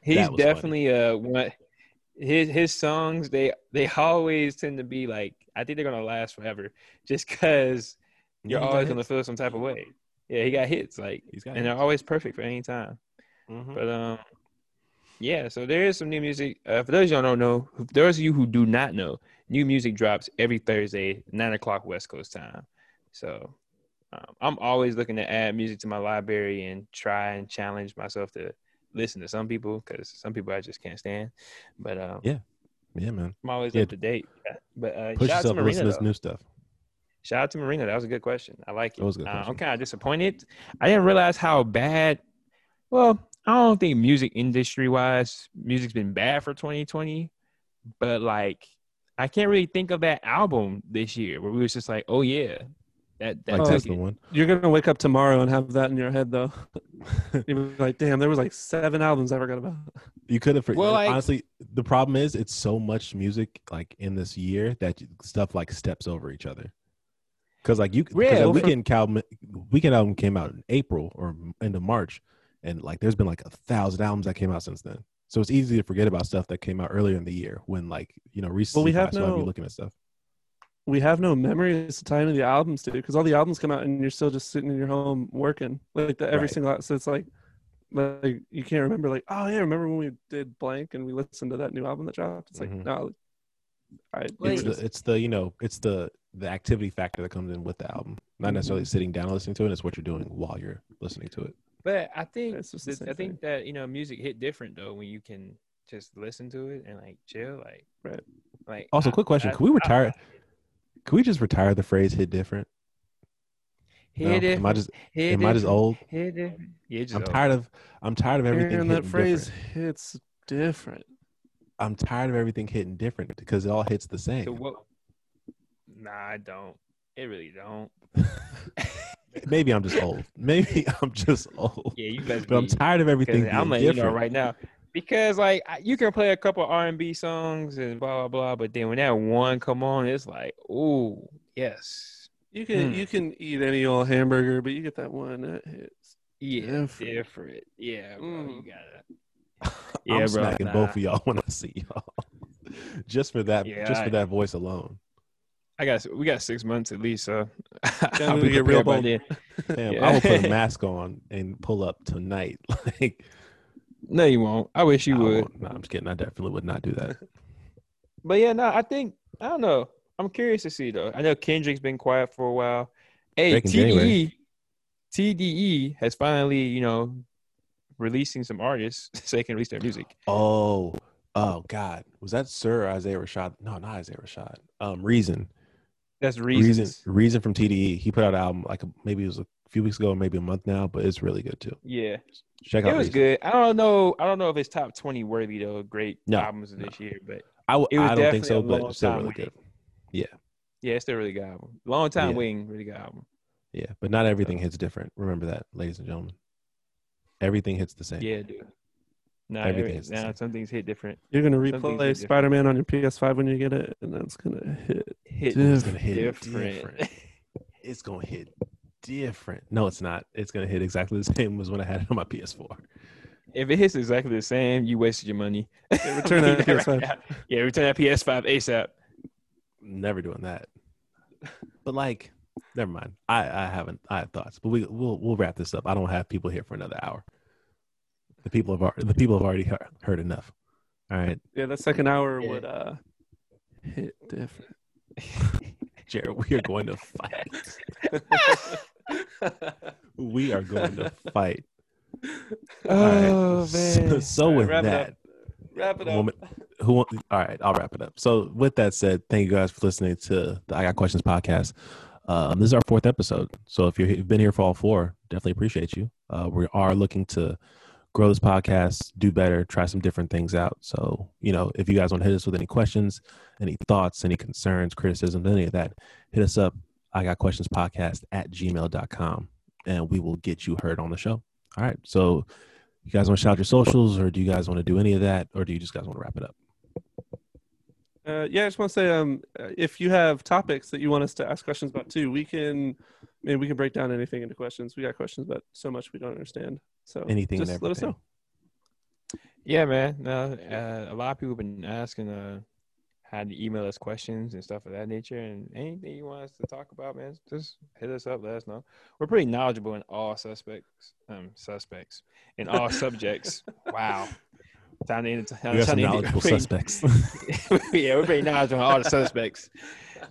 [SPEAKER 1] He's
[SPEAKER 3] was funny.
[SPEAKER 1] definitely uh one. His his songs they they always tend to be like I think they're gonna last forever just because you're always gonna
[SPEAKER 3] hits.
[SPEAKER 1] feel some type of way. Yeah, he got hits like,
[SPEAKER 3] He's got
[SPEAKER 1] and they're always perfect for any time.
[SPEAKER 3] Mhm.
[SPEAKER 1] But um, yeah. So there is some new music. Uh, for those y'all don't know, for those of you who do not know, new music drops every Thursday, nine o'clock West Coast time. So um, I'm always looking to add music to my library and try and challenge myself to listen to some people because some people I just can't stand. But um,
[SPEAKER 3] Yeah. yeah, man.
[SPEAKER 1] I'm always
[SPEAKER 3] Yeah.
[SPEAKER 1] up to date. But uh,
[SPEAKER 3] Push
[SPEAKER 1] out to
[SPEAKER 3] yourself listen to this new stuff.
[SPEAKER 1] Shout out to Marina. That was a good question. I like it.
[SPEAKER 3] That was a good
[SPEAKER 1] Uh, I'm kind of disappointed. I didn't realize how bad. Well, I don't think music industry wise, music's been bad for 2020. But like, I can't really think of that album this year where we was just like, oh yeah, that that
[SPEAKER 3] Like
[SPEAKER 1] took
[SPEAKER 3] Tesla one.
[SPEAKER 2] You're gonna wake up tomorrow and have that in your head though. You're like, damn, there was like seven albums I forgot about.
[SPEAKER 3] You could have. Forgotten.
[SPEAKER 1] Well, like-
[SPEAKER 3] honestly, the problem is it's so much music like in this year that stuff like steps over each other. Because like you, because
[SPEAKER 1] Yeah,
[SPEAKER 3] that
[SPEAKER 1] well, for-
[SPEAKER 3] Weeknd album, Weeknd album came out in April or end of March, and like there's been like a thousand albums that came out since then. So it's easy to forget about stuff that came out earlier in the year when like you know recently.
[SPEAKER 2] we have
[SPEAKER 3] so I'd be
[SPEAKER 2] no-
[SPEAKER 3] looking at stuff.
[SPEAKER 2] We have no memories to tie into the albums, dude, because all the albums come out and you're still just sitting in your home working. Like the, every
[SPEAKER 3] Right.
[SPEAKER 2] single so it's like like you can't remember like, oh yeah, remember when we did blank and we listened to that new album that dropped? It's like
[SPEAKER 3] Mhm.
[SPEAKER 2] no I
[SPEAKER 3] It's the, it's the you know it's the the activity factor that comes in with the album, not
[SPEAKER 2] Mm-hmm.
[SPEAKER 3] necessarily sitting down and listening to it. It's what you're doing while you're listening to it.
[SPEAKER 1] But I think
[SPEAKER 2] It's
[SPEAKER 1] that-
[SPEAKER 2] same
[SPEAKER 1] I think that you know music hit different though when you can just listen to it and like chill, like
[SPEAKER 2] Right.
[SPEAKER 1] Like
[SPEAKER 3] Also,
[SPEAKER 1] I-
[SPEAKER 3] quick question:
[SPEAKER 1] I-
[SPEAKER 3] Can we
[SPEAKER 1] I-
[SPEAKER 3] retire? Can we just retire the phrase "hit different"? No?
[SPEAKER 1] Hit
[SPEAKER 3] Am I just
[SPEAKER 1] hit
[SPEAKER 3] am I just old?
[SPEAKER 1] hit different. Yeah, just
[SPEAKER 3] I'm
[SPEAKER 1] old.
[SPEAKER 3] tired of I'm tired of everything
[SPEAKER 2] Hearing that
[SPEAKER 3] hitting
[SPEAKER 2] phrase
[SPEAKER 3] different.
[SPEAKER 2] hits different.
[SPEAKER 3] I'm tired of everything hitting different because it all hits the same.
[SPEAKER 1] So what? Nah, I don't. It really don't.
[SPEAKER 3] Maybe I'm just old. Maybe I'm just old.
[SPEAKER 1] Yeah, you better
[SPEAKER 3] But I'm tired of everything being
[SPEAKER 1] I'm letting you know
[SPEAKER 3] different.
[SPEAKER 1] right now. Because like you can play a couple R and B songs and blah blah blah, but then when that one come on, it's like, oh yes,
[SPEAKER 2] You can
[SPEAKER 1] Hmm.
[SPEAKER 2] you can eat any old hamburger, but you get that one that hits.
[SPEAKER 1] yeah,
[SPEAKER 2] Different.
[SPEAKER 1] different, yeah, bro, you
[SPEAKER 2] Mm.
[SPEAKER 1] gotta.
[SPEAKER 3] I'm
[SPEAKER 1] Yeah, bro,
[SPEAKER 3] smacking
[SPEAKER 1] nah.
[SPEAKER 3] both of y'all when I see y'all. just for that,
[SPEAKER 1] Yeah,
[SPEAKER 3] just
[SPEAKER 1] I-
[SPEAKER 3] for that voice alone.
[SPEAKER 1] I got we got six months at least, so I'll be
[SPEAKER 2] get real bold.
[SPEAKER 3] Damn,
[SPEAKER 1] Yeah.
[SPEAKER 3] I will put a mask on and pull up tonight. like
[SPEAKER 1] No, you won't. I wish you
[SPEAKER 3] I
[SPEAKER 1] would.
[SPEAKER 3] No, I'm just kidding. I definitely would not do that.
[SPEAKER 1] But yeah, no, I think I don't know. I'm curious to see though. I know Kendrick's been quiet for a while. Hey,
[SPEAKER 3] January.
[SPEAKER 1] TDE, TDE has finally, you know, releasing some artists so they can release their music.
[SPEAKER 3] Oh, oh God, was that Sir Isaiah Rashad? No, not Isaiah Rashad. Um, Reason,
[SPEAKER 1] That's
[SPEAKER 3] Reason,
[SPEAKER 1] reasons.
[SPEAKER 3] Reason from TDE. He put out an album like maybe it was a few weeks ago, maybe a month now, but it's really good too.
[SPEAKER 1] Yeah,
[SPEAKER 3] Check
[SPEAKER 1] it
[SPEAKER 3] out.
[SPEAKER 1] It was
[SPEAKER 3] Reason.
[SPEAKER 1] good. I don't know. I don't know if it's top twenty worthy though. Great
[SPEAKER 3] No,
[SPEAKER 1] albums of this year, but
[SPEAKER 3] I, w-
[SPEAKER 1] It was
[SPEAKER 3] I don't think so, but it's still really
[SPEAKER 1] waiting.
[SPEAKER 3] good.
[SPEAKER 1] yeah, Yeah, it's still a really good album. Long time
[SPEAKER 3] Yeah.
[SPEAKER 1] waiting, really good album.
[SPEAKER 3] Yeah, but not everything hits different. Remember that, ladies and gentlemen. Everything hits the same.
[SPEAKER 1] Yeah, dude. Nah,
[SPEAKER 3] Everything
[SPEAKER 1] every,
[SPEAKER 3] is
[SPEAKER 1] now
[SPEAKER 3] same.
[SPEAKER 1] some things hit different.
[SPEAKER 2] You're gonna
[SPEAKER 1] Some things hit
[SPEAKER 2] replay. Spider Man on your PS5 when you get it, and that's gonna hit.
[SPEAKER 1] Hit
[SPEAKER 2] Dude,
[SPEAKER 3] It's gonna hit
[SPEAKER 1] different.
[SPEAKER 3] different. It's gonna hit different. No, it's not. It's gonna hit exactly the same as when I had it on my PS4.
[SPEAKER 1] If it hits exactly the same, you wasted your money.
[SPEAKER 2] Yeah, return that
[SPEAKER 1] Yeah,
[SPEAKER 2] PS5.
[SPEAKER 1] right. Yeah, return that PS5 ASAP.
[SPEAKER 3] Never doing that. But like, never mind. I I haven't. I have thoughts, but we we'll we'll wrap this up. I don't have people here for another hour. The people have al- the people have already heard, heard enough. All right,
[SPEAKER 2] Yeah, that second hour
[SPEAKER 1] Yeah.
[SPEAKER 2] would uh hit different.
[SPEAKER 3] Jared, we are going to fight. we are going to fight.
[SPEAKER 1] Oh
[SPEAKER 3] So,
[SPEAKER 1] man.
[SPEAKER 3] so
[SPEAKER 2] All right,
[SPEAKER 3] with
[SPEAKER 2] wrap it
[SPEAKER 3] that,
[SPEAKER 2] up. Wrap it up.
[SPEAKER 3] woman, who all right i'll wrap it up so with that said thank you guys for listening to the i got questions podcast um, this is our fourth episode so if you're, you've been here for all four definitely appreciate you uh, we are looking to grow this podcast do better try some different things out. So you know if you guys want to hit us with any questions any thoughts any concerns criticisms any of that hit us up i got questions podcast at gmail.com and we will get you heard on the show. All right so you guys want to shout your socials or do you guys want to do any of that or do you just guys want to wrap it up?
[SPEAKER 2] Uh, yeah, I just want to say, um, if you have topics that you want us to ask questions about too, we can, maybe we can break down anything into questions. We got questions about so much we don't understand. So
[SPEAKER 3] anything
[SPEAKER 2] just let us know.
[SPEAKER 1] Yeah, man. No, uh, a lot of people have been asking uh, how to email us questions and stuff of that nature. And anything you want us to talk about, man, just hit us up. Let us know. We're pretty knowledgeable in all suspects, um, suspects in all subjects. Wow. Time to end.
[SPEAKER 3] we got some knowledgeable suspects
[SPEAKER 1] yeah, we're pretty knowledgeable on all the suspects.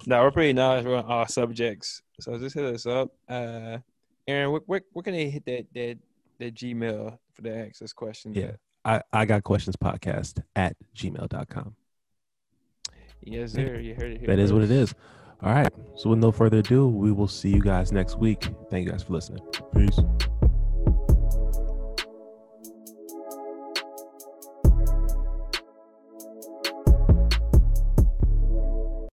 [SPEAKER 1] No, we're pretty knowledgeable on all subjects. So just hit us up. Uh, Aaron, where, where, where can they hit that that that Gmail for the access questions?
[SPEAKER 3] Yeah.
[SPEAKER 1] at?
[SPEAKER 3] I, I got questions podcast at gmail.com
[SPEAKER 1] Yes, sir. You heard it here.
[SPEAKER 3] that is what it is all right so with no further ado we will see you guys next week thank you guys for listening peace